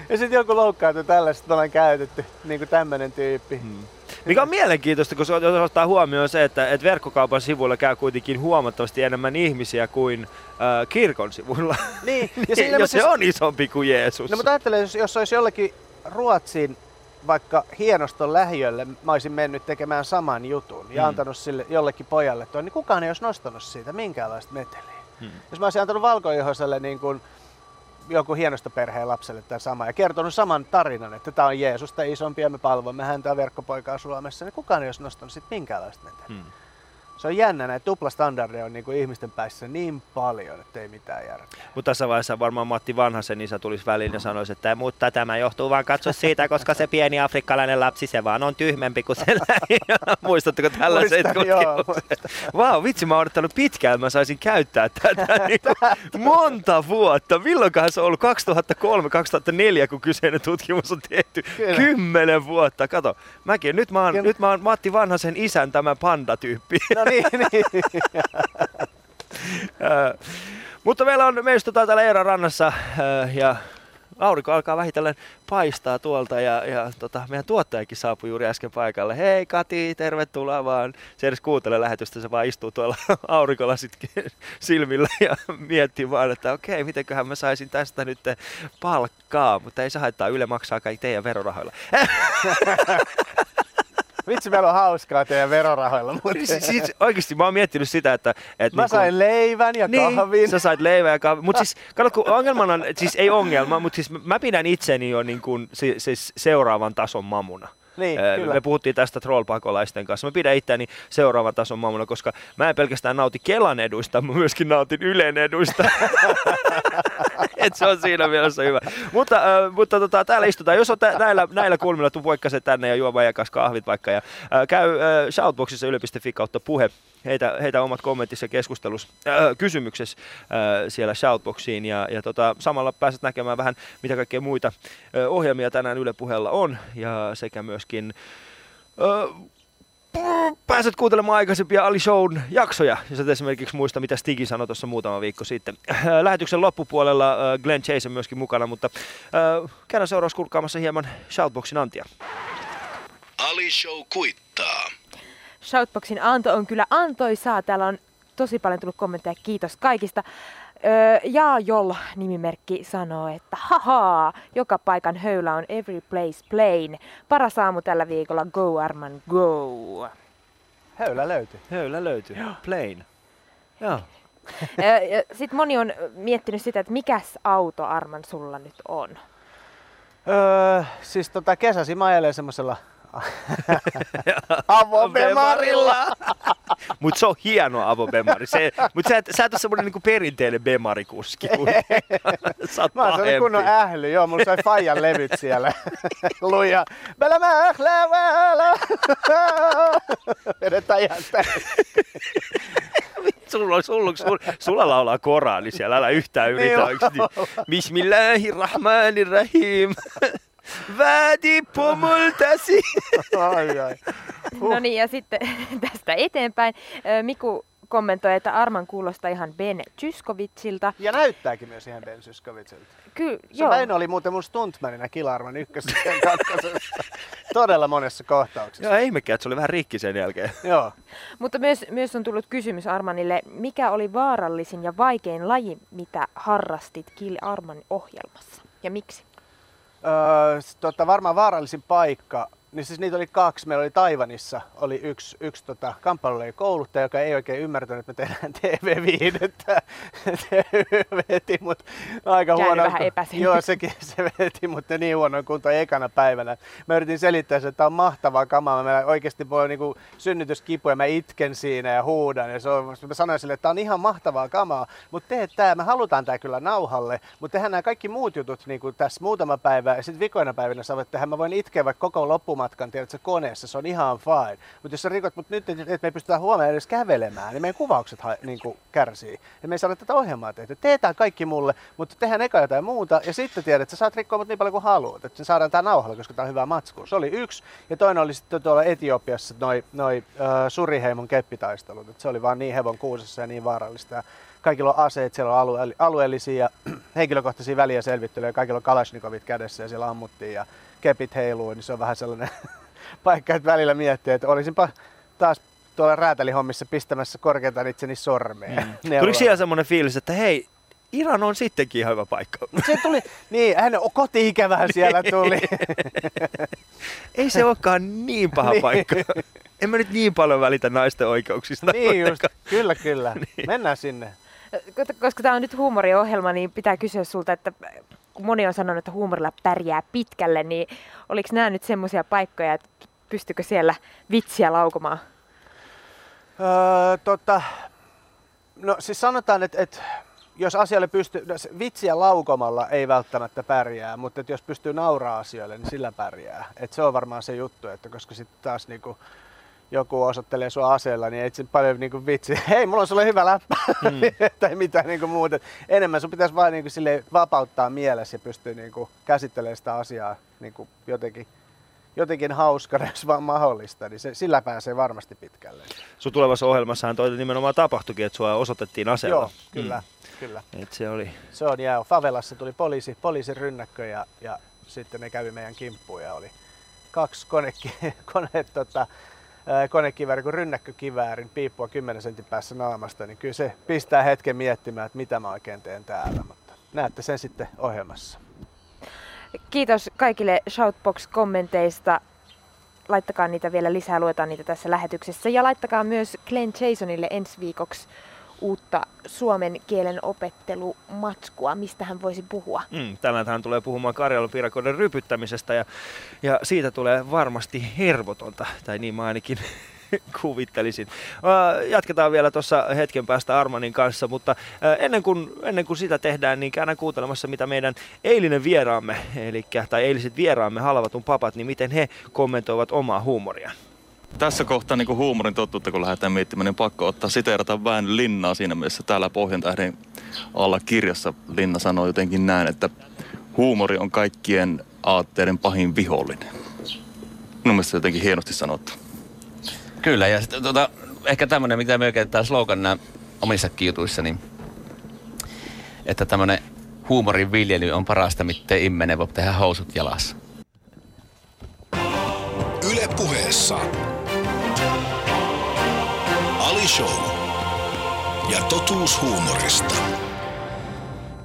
Ja sitten joku loukkaantui tällaista, ollaan käytetty, niin kuin tämmönen tyyppi. Hmm. Mikä on mielenkiintoista, koska jos ottaa huomioon se, että, että verkkokaupan sivuilla käy kuitenkin huomattavasti enemmän ihmisiä kuin äh, kirkon sivuilla. Niin, ja niin, jos se on isompi kuin Jeesus. No mutta ajattelen, jos, jos olisi jollakin Ruotsin vaikka hienoston lähiölle mä olisin mennyt tekemään saman jutun ja hmm. antanut sille jollekin pojalle toi, niin kukaan ei olisi nostanut siitä minkäänlaista meteliä. Hmm. Jos mä olisin antanut valkoihoiselle niin kuin joku hienosta perheen lapselle tämä sama ja kertonut saman tarinan, että tämä on Jeesusta isompi ja me palvomme häntä verkkopoikaa Suomessa, niin kukaan ei olisi nostanut sitten minkäänlaista meteliä. Hmm se on jännä, näitä tuplastandardeja on niin kuin ihmisten päässä niin paljon, että ei mitään järkeä. Mutta tässä vaiheessa varmaan Matti Vanhasen isä tulisi väliin ja sanoisi, että mutta tämä johtuu vaan katso siitä, koska se pieni afrikkalainen lapsi, se vaan on tyhmempi kuin se Muistatteko tällaiset Vau, wow, vitsi, mä oon odottanut pitkään, mä saisin käyttää tätä niin monta vuotta. Milloinkaan se on ollut 2003-2004, kun kyseinen tutkimus on tehty. Kyllä. Kymmenen vuotta, kato. Mäkin, nyt mä oon, nyt mä oon Matti Vanhasen isän tämä panda-tyyppi. No niin, niin. Mutta meillä on, me istutaan täällä Eeran rannassa ja aurinko alkaa vähitellen paistaa tuolta ja, ja tota, meidän tuottajakin saapui juuri äsken paikalle. Hei Kati, tervetuloa vaan. Se edes kuuntele lähetystä, se vaan istuu tuolla aurinkolla silmillä ja miettii vaan, että okei, mitenköhän mä saisin tästä nyt palkkaa, mutta ei se haittaa, Yle maksaa kaikki teidän verorahoilla. Vitsi, meillä on hauskaa teidän verorahoilla. Mutta... Siis, siis, oikeasti mä oon miettinyt sitä, että... että mä niin sain leivän ja niin, kahvin. sä sait leivän ja kahvin. Mutta siis, kato, kun ongelmana on, siis ei ongelma, mutta siis mä pidän itseni jo niin kuin, siis seuraavan tason mamuna. Niin, kyllä. Me puhuttiin tästä trollpakolaisten kanssa. Mä pidän itseäni seuraavan tason maamuna, koska mä en pelkästään nauti Kelan eduista, mä myöskin nautin Ylen eduista. Et se on siinä mielessä hyvä. Mutta, äh, mutta tota, täällä istutaan. Jos on tä- näillä, näillä kulmilla, tuu poikkaset tänne ja juo vajakas kahvit vaikka. Ja, äh, käy äh, shoutboxissa yle.fi kautta puhe heitä, heitä omat kommentissa keskustelussa, äh, kysymyksessä äh, siellä shoutboxiin ja, ja tota, samalla pääset näkemään vähän mitä kaikkea muita äh, ohjelmia tänään Yle Puheella on ja sekä myöskin äh, pääset kuuntelemaan aikaisempia Ali Shown jaksoja, jos et esimerkiksi muista, mitä Stigi sanoi tuossa muutama viikko sitten. Äh, lähetyksen loppupuolella äh, Glenn Chase on myöskin mukana, mutta äh, käydään seuraavaksi kurkkaamassa hieman Shoutboxin antia. Ali Show kuittaa. Shoutboxin anto on kyllä antoisaa. Täällä on tosi paljon tullut kommentteja. Kiitos kaikista. Öö, ja Jol nimimerkki sanoo, että haha, joka paikan höylä on every place plain. Paras aamu tällä viikolla, go Arman, go. Höylä löytyy. Höylä löytyy, plain. Joo. Sitten moni on miettinyt sitä, että mikäs auto Arman sulla nyt on? Öö, siis tota kesäsi mä ajelen semmoisella Avobemarilla. Mutta se on hieno avobemari. Se, mutta sä, sä et ole semmoinen niinku perinteinen bemarikuski. sä oot Mä oon kunnon ähly. Joo, mulla sai Fajan levyt siellä. Luja. Vedetään ihan sulla, sulla, sulla, sulla laulaa Korani siellä, älä yhtään yritä. Niin Bismillahirrahmanirrahim. Vädi pomultasi. ai, ai. Huh. No niin, ja sitten tästä eteenpäin. Miku kommentoi, että Arman kuulostaa ihan Ben Tyskovitsilta. Ja näyttääkin myös ihan Ben Tyskovitsilta. Kyllä, joo. Ben oli muuten mun stuntmanina Kilarman ykkösen Todella monessa kohtauksessa. Joo, ihmekään, että se oli vähän rikki sen jälkeen. joo. Mutta myös, myös on tullut kysymys Armanille, mikä oli vaarallisin ja vaikein laji, mitä harrastit Kill Arman ohjelmassa ja miksi? Öö, tota, varmaan vaarallisin paikka niin siis niitä oli kaksi. Meillä oli Taivanissa oli yksi, yksi tota, kouluttaja, joka ei oikein ymmärtänyt, että me tehdään TV5. veti mut aika huono. vähän Joo, sekin se veti, mutta niin huono kunto ekana päivänä. Mä yritin selittää, että tämä on mahtavaa kamaa. Mä oikeasti voi niinku synnytyskipu ja mä itken siinä ja huudan. Ja se on, mä sanoin sille, että tämä on ihan mahtavaa kamaa, mutta teet tämä, me halutaan tämä kyllä nauhalle, mutta tehdään nämä kaikki muut jutut niin kuin tässä muutama päivä ja sitten vikoina päivinä sä voit tehdä. Mä voin itkeä vaikka koko loppumaan matkan, tiedätkö, koneessa, se on ihan fine. Mutta jos sä rikot, mutta nyt, että me ei pystytä huomenna edes kävelemään, niin meidän kuvaukset ha, niin kuin kärsii. Ja me ei saada tätä ohjelmaa tehdä. Teetään kaikki mulle, mutta tehdään eka jotain muuta ja sitten tiedät, että sä saat rikkoa mut niin paljon kuin haluat. Että saadaan tää nauhalla, koska tää on hyvä matsku. Se oli yksi. Ja toinen oli sitten tuolla Etiopiassa noi, noi uh, suriheimon keppitaistelut. Et se oli vaan niin hevon kuusessa ja niin vaarallista. Kaikilla on aseet, siellä on alue- alueellisia ja henkilökohtaisia väliä selvittelyjä, kaikilla on kalasnikovit kädessä ja siellä ammuttiin ja kepit heiluu, niin se on vähän sellainen paikka, että välillä miettii, että olisinpa taas tuolla räätälihommissa pistämässä korkeintaan itseni sormeen. Mm. Tuliko siellä semmoinen fiilis, että hei, Iran on sittenkin ihan hyvä paikka. Se tuli, niin, hän on koti-ikävää siellä tuli. Ei se olekaan niin paha niin. paikka. En mä nyt niin paljon välitä naisten oikeuksista. Niin just, kyllä kyllä. Niin. Mennään sinne. Koska tämä on nyt huumoriohjelma, niin pitää kysyä sulta, että kun moni on sanonut, että huumorilla pärjää pitkälle, niin oliko nämä nyt semmoisia paikkoja, että pystykö siellä vitsiä laukomaan? Öö, tota, no siis sanotaan, että, että jos asialle pystyy, no, vitsiä laukomalla ei välttämättä pärjää, mutta että jos pystyy nauraa asioille, niin sillä pärjää. Et se on varmaan se juttu, että koska sitten taas niinku, joku osoittelee sua aseella, niin ei se paljon niinku vitsi, hei mulla on sulle hyvä läppä, mm. tai mitään niinku muuta. Enemmän sun pitäisi vain niinku sille vapauttaa mielessä ja pystyä niinku käsittelemään sitä asiaa niinku jotenkin jotenkin hauskana, jos vaan mahdollista, niin se, sillä pääsee varmasti pitkälle. Sun tulevassa ohjelmassahan toi nimenomaan tapahtuikin, että sua osoitettiin aseella. Joo, kyllä. Mm. kyllä. Et se oli... Se on, ja favelassa tuli poliisi, poliisin rynnäkkö ja, ja sitten ne kävi meidän kimppuun ja oli kaksi koneki, kone, tota, konekivääri kuin rynnäkkökiväärin piippua 10 sentin päässä naamasta, niin kyllä se pistää hetken miettimään, että mitä mä oikein teen täällä. Mutta näette sen sitten ohjelmassa. Kiitos kaikille Shoutbox-kommenteista. Laittakaa niitä vielä lisää, luetaan niitä tässä lähetyksessä. Ja laittakaa myös Glenn Jasonille ensi viikoksi uutta suomen kielen opettelumatskua, mistä hän voisi puhua. Mm, tänään hän tulee puhumaan karjalopirakoiden rypyttämisestä ja, ja siitä tulee varmasti hervotonta, tai niin mä ainakin kuvittelisin. Jatketaan vielä tuossa hetken päästä Armanin kanssa, mutta ennen kuin, ennen kuin sitä tehdään, niin käydään kuuntelemassa, mitä meidän eilinen vieraamme, eli, tai eiliset vieraamme, Halvatun papat, niin miten he kommentoivat omaa huumoria. Tässä kohtaa niin huumorin totuutta, kun lähdetään miettimään, niin pakko ottaa siteerata vähän Linnaa siinä mielessä. Täällä Pohjantähden alla kirjassa Linna sanoi jotenkin näin, että huumori on kaikkien aatteiden pahin vihollinen. Minun mielestä jotenkin hienosti sanottu. Kyllä, ja sitten tota, ehkä tämmöinen, mitä me käytetään sloganina omissa jutuissa, niin että tämmöinen huumorin viljely on parasta, mitä immenen voi tehdä housut jalassa. Yle puheessa. Ali Show. Ja totuus huumorista.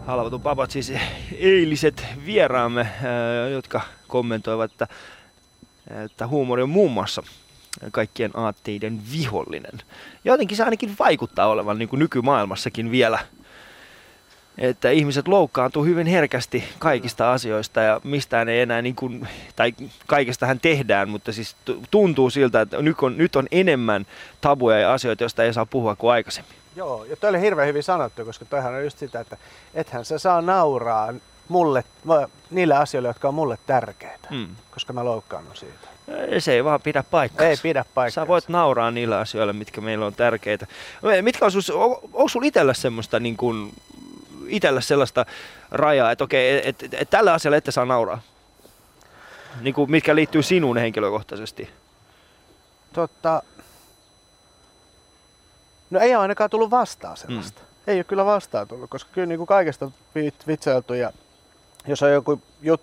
Halvatun papat siis eiliset vieraamme, jotka kommentoivat, että, että huumori on muun muassa kaikkien aatteiden vihollinen. Jotenkin se ainakin vaikuttaa olevan niin kuin nykymaailmassakin vielä. Että ihmiset loukkaantuu hyvin herkästi kaikista asioista ja mistään ei enää, niin kuin, tai kaikestahan tehdään, mutta siis tuntuu siltä, että nyt on, nyt on enemmän tabuja ja asioita, joista ei saa puhua kuin aikaisemmin. Joo, ja toi oli hirveän hyvin sanottu, koska toihan on just sitä, että ethän sä saa nauraa mulle, niille asioille, jotka on mulle tärkeitä, mm. koska mä loukkaannut siitä. Se ei vaan pidä paikkaa. Ei pidä paikkaa. Sä voit nauraa niillä asioilla, mitkä meillä on tärkeitä. Mitkä on, sus, on, onko sulla itsellä semmoista niin kuin, itsellä sellaista rajaa, että okei, et, et, et, tällä asialla ette saa nauraa? Niin kuin, mitkä liittyy sinuun henkilökohtaisesti? Totta. No ei ole ainakaan tullut vastaan sellaista. Mm. Ei ole kyllä vastaan tullut, koska kyllä niin kuin kaikesta vitsailtu ja jos on joku jut,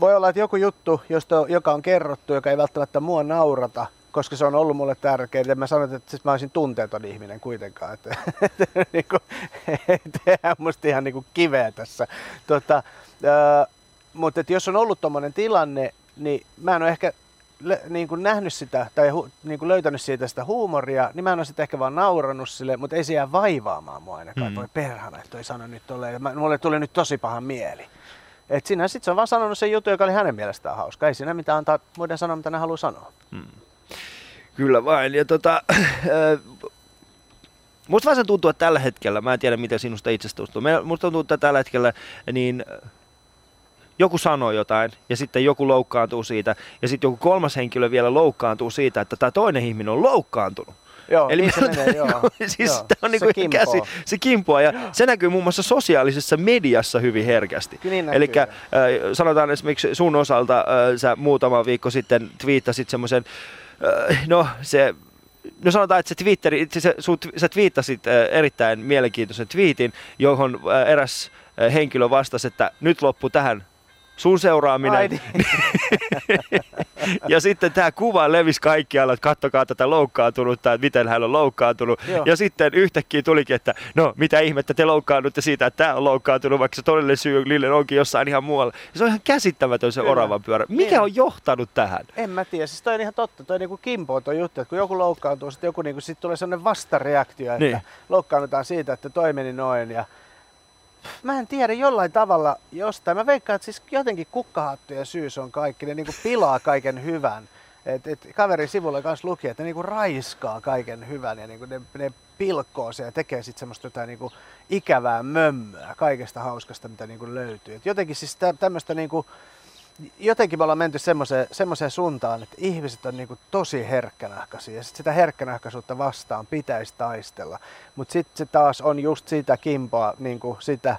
voi olla, että joku juttu, josta, joka on kerrottu, joka ei välttämättä mua naurata, koska se on ollut mulle tärkeää. Ja mä sanon, että siis mä olisin tunteeton ihminen kuitenkaan. Että, että niin kuin, musta ihan niin kuin kiveä tässä. Tota, ää, mutta että jos on ollut tommonen tilanne, niin mä en ole ehkä niin kuin nähnyt sitä tai hu, niin kuin löytänyt siitä sitä huumoria, niin mä en ole sitä ehkä vaan naurannut sille, mutta ei se jää vaivaamaan mua ainakaan. Mm. Voi perhana, että toi sano nyt tolleen. Mulle tuli nyt tosi paha mieli. Et siinä sitten se on vaan sanonut sen jutun, joka oli hänen mielestään hauska. Ei siinä mitään antaa muiden sanoa, mitä ne haluaa sanoa. Hmm. Kyllä vain. Ja tota, äh, musta vähän tuntuu, että tällä hetkellä, mä en tiedä miten sinusta itsestä tuntuu, musta tuntuu, että tällä hetkellä niin joku sanoo jotain ja sitten joku loukkaantuu siitä ja sitten joku kolmas henkilö vielä loukkaantuu siitä, että tämä toinen ihminen on loukkaantunut. Joo, Eli niin se menee, joo. siis joo, on niin kuin se käsi, se kimpua ja se näkyy muun muassa sosiaalisessa mediassa hyvin herkästi. Niin Eli äh, sanotaan esimerkiksi sun osalta äh, sä muutama viikko sitten twiittasit semmoisen, äh, no se No sanotaan, että se Twitteri, se, sut, sä twiittasit äh, erittäin mielenkiintoisen twiitin, johon äh, eräs äh, henkilö vastasi, että nyt loppu tähän sun seuraaminen. Ai niin. ja sitten tämä kuva levisi kaikkialla, että kattokaa tätä loukkaantunutta, että miten hän on loukkaantunut. Joo. Ja sitten yhtäkkiä tulikin, että no mitä ihmettä te loukkaannutte siitä, että tämä on loukkaantunut, vaikka se todellinen syy Lille onkin jossain ihan muualla. Ja se on ihan käsittämätön se Kyllä. oravan pyörä. Mikä Niin. on johtanut tähän? En mä tiedä, siis toi on ihan totta, toi niinku kimpo on toi juttu, että kun joku loukkaantuu, sitten joku niinku, sit tulee sellainen vastareaktio, että Niin. loukkaannutaan siitä, että toi meni noin ja Mä en tiedä, jollain tavalla jostain. Mä veikkaan, että siis jotenkin kukkahattujen syys on kaikki. Ne niinku pilaa kaiken hyvän. Et, et kaverin sivulla kanssa luki, että ne niinku raiskaa kaiken hyvän ja niinku ne, ne pilkkoo se ja tekee sitten semmoista jotain niinku ikävää mömmöä kaikesta hauskasta, mitä niinku löytyy. Et jotenkin siis tä, tämmöistä niinku, jotenkin me ollaan menty semmoiseen, semmoiseen suuntaan, että ihmiset on niinku tosi herkkänahkaisia ja sit sitä herkkänahkaisuutta vastaan pitäisi taistella. Mutta sitten se taas on just sitä kimpoa, niinku sitä,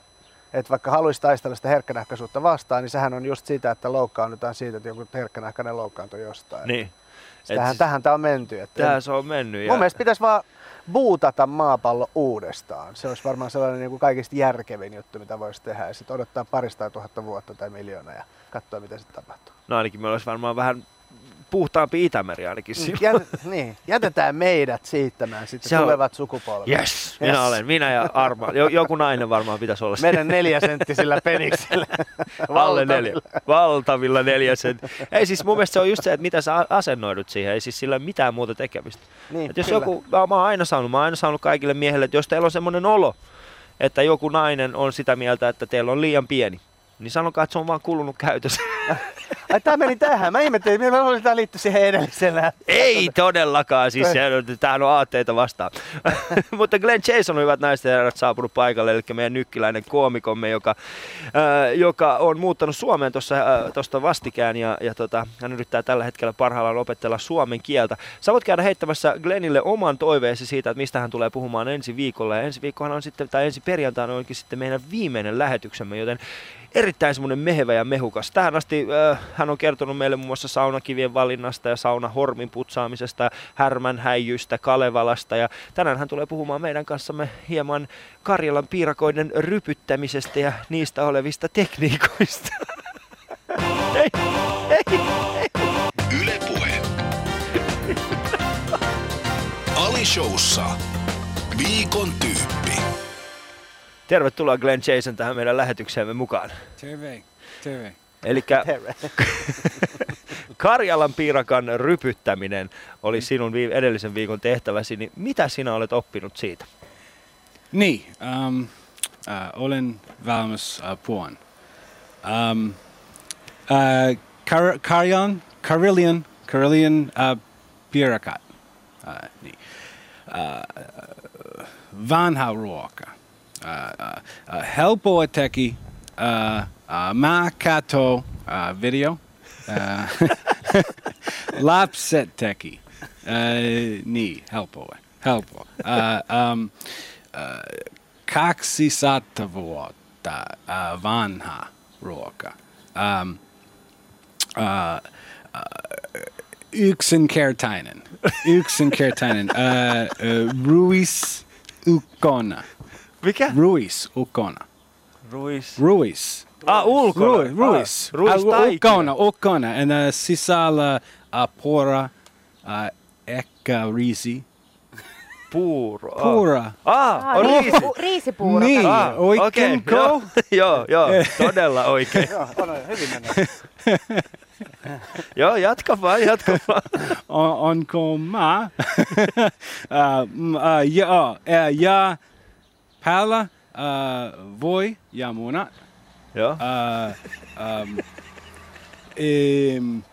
että vaikka haluaisi taistella sitä herkkänahkaisuutta vastaan, niin sehän on just sitä, että loukkaannutaan siitä, että joku herkkänahkainen loukkaantui jostain. Niin. Tähän, tähän tämä on menty. Että Tähän se on mennyt. mun mielestä pitäisi vaan buutata maapallo uudestaan. Se olisi varmaan sellainen niin kuin kaikista järkevin juttu, mitä voisi tehdä. Ja sitten odottaa parista tuhatta vuotta tai miljoonaa ja katsoa, mitä sitten tapahtuu. No ainakin meillä olisi varmaan vähän puhtaampi Itämeri ainakin silloin. Jät, niin, jätetään meidät siittämään sitten Se on- tulevat sukupolvet. Yes, minä Yes. olen. Minä ja Arma. Jo, joku nainen varmaan pitäisi olla. Meidän neljäsenttisillä peniksillä. Alle neljä. Valtavilla. Valtavilla neljä sen. Ei siis mun mielestä se on just se, että mitä sä asennoidut siihen. Ei siis sillä mitään muuta tekemistä. Niin, Et jos kyllä. joku, mä, mä oon aina saanut, mä oon aina saanut kaikille miehille, että jos teillä on semmoinen olo, että joku nainen on sitä mieltä, että teillä on liian pieni, niin sanokaa, että se on vaan kulunut käytössä. Ai tää meni tähän. Mä ihmettelin, että mä tää liittyy siihen edelliseen lähtöön. Ei todellakaan, siis tämähän on aatteita vastaan. Mutta Glenn Jason on hyvät naiset ja herrat saapunut paikalle, eli meidän nykkiläinen koomikomme, joka, äh, joka on muuttanut Suomeen tuossa äh, tosta vastikään ja, ja tota, hän yrittää tällä hetkellä parhaillaan opetella suomen kieltä. Sä voit käydä heittämässä Glennille oman toiveesi siitä, että mistä hän tulee puhumaan ensi viikolla. Ja ensi viikkohan on sitten, tai ensi perjantaina onkin sitten meidän viimeinen lähetyksemme, joten erittäin semmoinen mehevä ja mehukas. Tähän asti äh, hän on kertonut meille muun muassa saunakivien valinnasta ja saunahormin putsaamisesta, härmän häijystä, Kalevalasta ja tänään hän tulee puhumaan meidän kanssamme hieman Karjalan piirakoiden rypyttämisestä ja niistä olevista tekniikoista. ei, ei, Yle Puhe. Ali Showssa. Viikon tyyppi. Tervetuloa Glenn Jason tähän meidän lähetykseemme mukaan. Terve, terve. Eli Terve. Karjalan piirakan rypyttäminen oli sinun vii- edellisen viikon tehtäväsi, niin mitä sinä olet oppinut siitä? Niin, um, uh, olen valmis uh, puhun. Um, uh, Kar- Karjan, Karillian, Karillian uh, piirakat. Uh, niin. uh, vanha ruoka. Helppoa teki. Mä kato uh, video. Uh, lapset teki. Uh, niin, helppoa. Helppoa. Um, uh, 200 vuotta vanha ruoka. Um, uh, yksinkertainen. Yksinkertainen. Uh, uh, ruis ukona. Mikä? Ruis ukona. Ruis. Ruis. Ah, ulkona. Ruis. Ruis. Ah, ruis Uh, ukona. Ukona. And uh, sisällä uh, pora. Uh, ehkä riisi. Puuro. Ah. Pura. Ah, Ah, on riisi. riisipu- riisipuuro. Niin. Ah, Oikeinko? okei, Joo, joo, joo, todella oikein. Joo, on hyvin mennyt. joo, jatka vaan, jatka vaan. on, onko mä? uh, uh, ja, uh, ja päällä uh, voi ja munat. Joo. Uh, um, um, uh,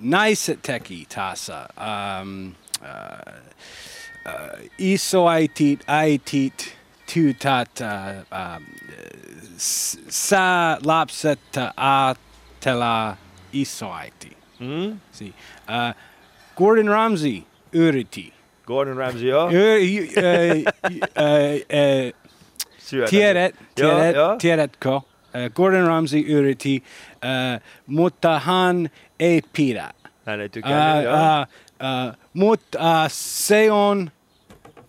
naiset teki tässä. Um, uh, uh, isoäitit, äitit, tytöt, uh, um, s- sä lapset ajatella isoäiti. Mm? Si. Uh, Gordon Ramsay yritti. Gordon Ramsay, Syödä. tiedät, tiedät, tiedätkö? Gordon Ramsay yritti, mutta hän ei pidä. Hän ei tykännyt, joo. mutta se on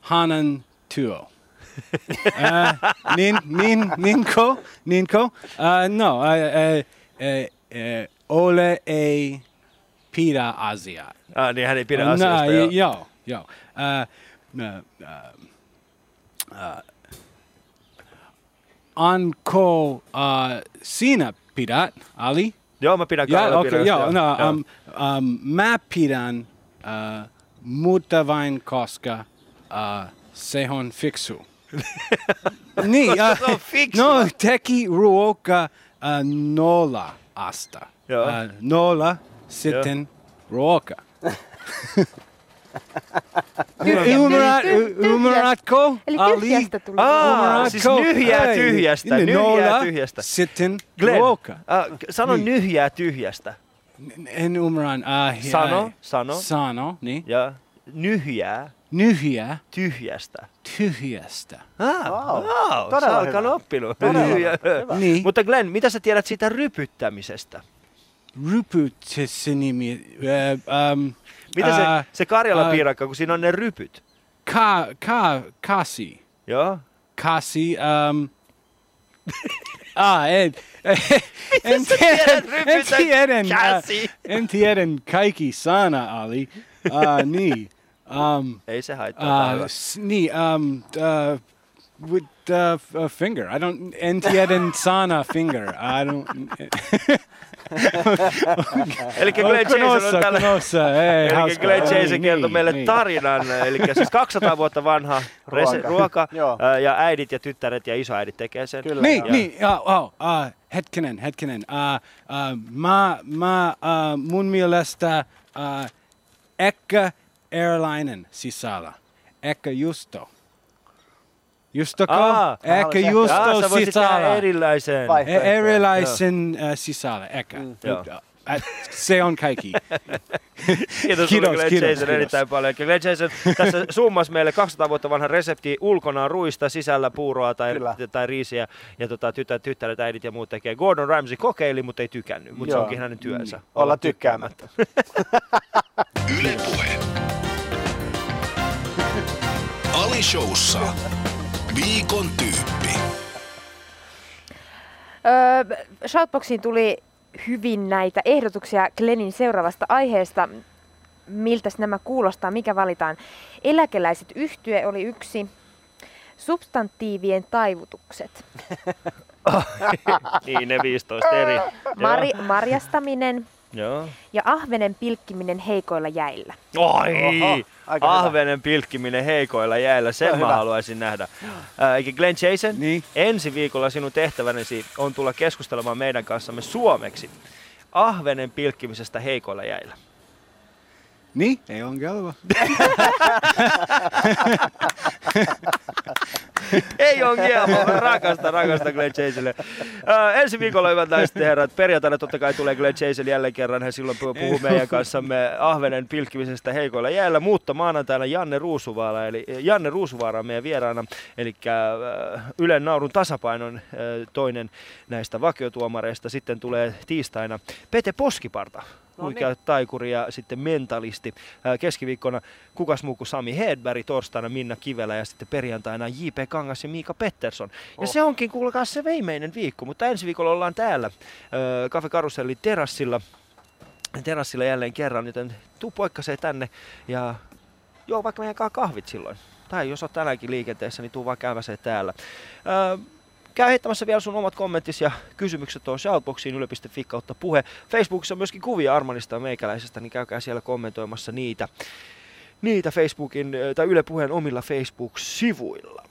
hänen työ. Uh, nin, nin, ninko, ninko. Uh, no, uh, uh, uh, uh, ole ei pidä asiaa. Ah, niin hän ei pidä no, asiasta. joo. joo, joo. Uh, uh, uh, Anko uh, sinä pidät, Ali? Joo, mä pidän Kalle okei, pidän, joo, no, um, um, mä pidän, uh, mutta vain koska uh, se on fiksu. niin, uh, Se on fiksu. no, teki ruoka uh, nolla asta. Joo. Uh, nolla, sitten ruoka. Ymmärrät, ymmärrätkö, Eli Ali? tyhjästä tuli Aa, siis nyhjää tyhjästä, nyhjää tyhjästä. Sitten Glenn, ruoka. uh, sano Niin. nyhjää tyhjästä. En ymmärrä. Uh, Sano, sano. Sano, niin. Ja nyhjää Nyhjä tyhjästä. tyhjästä. Ah, Wow. wow, Todella sä alkan hyvä. oppinut. Todella Nyhjää. hyvä. Niin. Mutta Glenn, mitä sä tiedät siitä rypyttämisestä? Rypytse nimi. Uh, um, Mitä uh, se, se Karjalan äh, piirakka, kun siinä on ne rypyt? Ka, ka, kasi. Joo. Kasi. Um, ah, en, en tiedä, en tiedä, kasi? uh, en tiedä kaikki sana, Ali. Uh, niin. Um, Ei se haittaa. Uh, Uh, s- niin, um, uh, with uh, a finger. I don't, en tiedä sana finger. I don't. Eli Glenn Jason Konossa, on tällä... konossa, ei, Eli. Glenn Jason Niin, kertoi niin, meille niin. tarinan, eli siis 200 vuotta vanha rese, Ruoka. ruoka ja äidit ja tyttäret ja isoäidit tekee sen. Kyllä. Niin, joo. niin, oh, oh, uh, hetkinen, hetkinen. Uh, uh, mä, mä, uh, mun mielestä uh, ehkä airlinen sisällä. Ehkä justo. Justoko? Aa, mä ehkä voisit tehdä sisällä. erilaisen. E- erilaisen uh, sisällä, ehkä. Joo. Uh, se on kaikki. Kiitos, Kiitos, Glenn kiitos, Jason kiitos. erittäin paljon. Eli Glenn Jason tässä summasi meille 200 vuotta vanha resepti ulkona ruista, sisällä puuroa tai, Kyllä. tai riisiä. Ja tota, tytär, tyttäret, äidit ja muut tekee. Gordon Ramsay kokeili, mutta ei tykännyt. Mutta se onkin hänen työnsä. Olla tykkäämättä. Yle Puhe. Ali Showssa. Viikon tyyppi. Öö, Shoutboxiin tuli hyvin näitä ehdotuksia Glennin seuraavasta aiheesta. Miltä nämä kuulostaa, mikä valitaan? Eläkeläiset yhtye oli yksi. Substantiivien taivutukset. Niin, ne 15 eri. Mari, marjastaminen Joo. ja ahvenen pilkkiminen heikoilla jäillä. Oi! Oho, aika hyvä. Ahvenen pilkkiminen heikoilla jäillä, Se on sen mä hyvä. haluaisin nähdä. Eikä Glenn Jason, Niin. ensi viikolla sinun tehtävänesi on tulla keskustelemaan meidän kanssamme suomeksi ahvenen pilkkimisestä heikoilla jäillä. Niin, ei ongelma. Ei on kielmo, rakasta, rakasta Glenn Jasonille. Ää, ensi viikolla, hyvät naiset ja herrat, perjantaina totta kai tulee Glenn Jason jälleen kerran. Hän silloin puhuu meidän kanssamme ahvenen pilkkimisestä heikoilla jäällä, mutta maanantaina Janne Ruusuvaara, eli Janne Ruusuvaara on meidän vieraana, eli äh, Ylen naurun tasapainon äh, toinen näistä vakiotuomareista. Sitten tulee tiistaina Pete Poskiparta, huikea taikuri ja sitten mentalisti. Keskiviikkona kukas muu kuin Sami Hedberg, torstaina Minna Kivelä ja sitten perjantaina J.P. Kangas ja Miika Pettersson. Ja se onkin kuulkaa se viimeinen viikko, mutta ensi viikolla ollaan täällä ää, Cafe Karusellin terassilla, terassilla jälleen kerran, joten tuu poikkasee tänne ja joo vaikka meidän kahvit silloin. Tai jos oot tänäänkin liikenteessä, niin tuu vaan käymäseen täällä. Ää, Käy heittämässä vielä sun omat kommenttisi ja kysymykset tuohon shoutboxiin yle.fi kautta puhe. Facebookissa on myöskin kuvia Armanista ja meikäläisestä, niin käykää siellä kommentoimassa niitä, niitä Facebookin tai Yle Puheen omilla Facebook-sivuilla.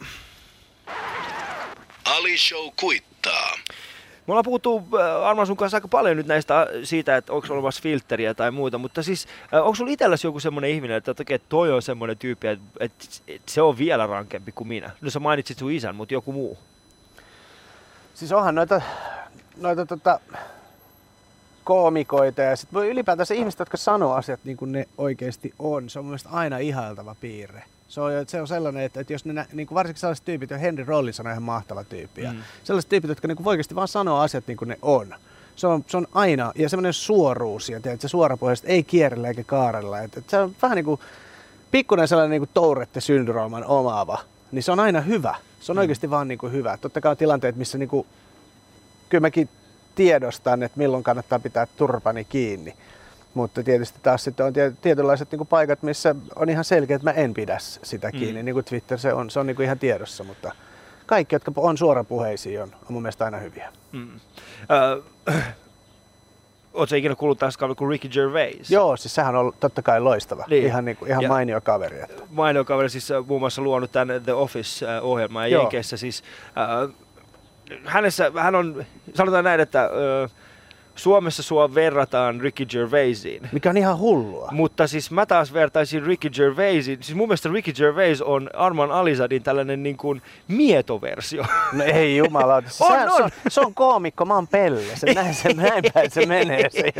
Ali Show kuittaa. Me ollaan puhuttu Arman sun kanssa aika paljon nyt näistä siitä, että onko olemassa filtteriä tai muuta, mutta siis onko sulla itselläsi joku semmoinen ihminen, että okei, toi on semmoinen tyyppi, että, että, että se on vielä rankempi kuin minä? No sä mainitsit sun isän, mutta joku muu. Siis onhan noita, noita tota, koomikoita ja sitten ylipäätänsä ihmiset, jotka sanoo asiat niin kuin ne oikeasti on. Se on mun aina ihailtava piirre. Se on, se on sellainen, että, että jos ne, niin kuin varsinkin sellaiset tyypit, ja Henry Rollins on ihan mahtava tyyppi, ja Mm. sellaiset tyypit, jotka niin kuin oikeasti vaan sanoo asiat niin kuin ne on. Se on, se on aina, ja semmoinen suoruus, ja tiedät, se suorapohjaisesti ei kierrellä eikä kaarella. Että, että se on vähän niin kuin pikkuinen sellainen niin kuin Tourette-syndrooman omaava, niin se on aina hyvä. Se on mm. oikeasti vaan niin kuin hyvä. Totta kai on tilanteet, missä niin kuin, kyllä mäkin tiedostan, että milloin kannattaa pitää turpani kiinni. Mutta tietysti taas sitten on tietynlaiset niin paikat, missä on ihan selkeä, että mä en pidä sitä kiinni. Mm. Niin kuin Twitter, se on, se on niin kuin ihan tiedossa, mutta kaikki, jotka on suorapuheisia, on, on mun mielestä aina hyviä. Mm. Uh, Oletko ikinä kuullut tästä kaveri kuin Ricky Gervais? Joo, siis sehän on totta kai loistava. Niin. Ihan, niin kuin, ihan mainio kaveri. Että. Mainio kaveri, siis äh, muun muassa luonut tämän The Office-ohjelman ja Jenkeissä siis äh, hänessä, hän on, sanotaan näin, että äh, Suomessa sua verrataan Ricky Gervaisiin. Mikä on ihan hullua. Mutta siis mä taas vertaisin Ricky Gervaisiin. Siis mun mielestä Ricky Gervais on Arman Alizadin tällainen niin kuin mietoversio. No ei jumala. Siis on, on. Se, on, se on koomikko, mä oon pelle. Se, näin, se, näin päin se menee se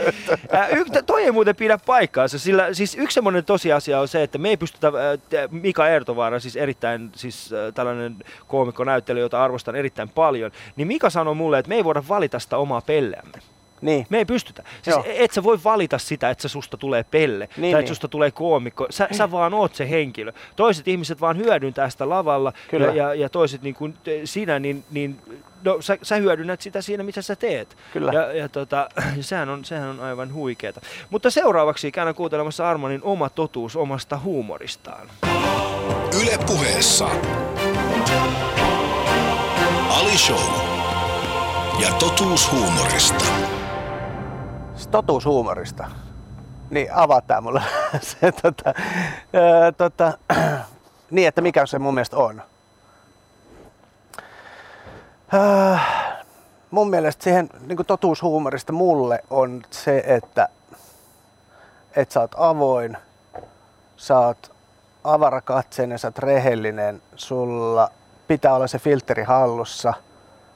juttu. Äh, toi ei muuten pidä paikkaansa, sillä siis yksi semmoinen tosiasia on se, että me ei pystytä, äh, Mika Ertovaara, siis erittäin siis, äh, tällainen koomikko näyttely, jota arvostan erittäin paljon, niin Mika sanoi mulle, että me ei voida valita sitä omaa pelleämme. Niin. Me ei pystytä. Siis et sä voi valita sitä, että susta tulee pelle niin, tai että niin. susta tulee koomikko. Sä, sä vaan oot se henkilö. Toiset ihmiset vaan hyödyntää sitä lavalla Kyllä. ja, ja, ja toiset niin kuin sinä, niin, niin no, sä, sä hyödynnät sitä siinä, mitä sä teet. Kyllä. Ja, ja tota, sehän, on, sehän on aivan huikeeta. Mutta seuraavaksi käyn kuuntelemassa Armanin oma totuus omasta huumoristaan. Yle puheessa. Ali Show. Ja totuus huumorista totuus huumorista. Niin tää mulle se, tota, ää, tota, niin, että mikä se mun mielestä on. Ää, mun mielestä siihen niin totuushuumorista mulle on se, että, että sä oot avoin, sä oot avarakatseinen, sä oot rehellinen, sulla pitää olla se filteri hallussa –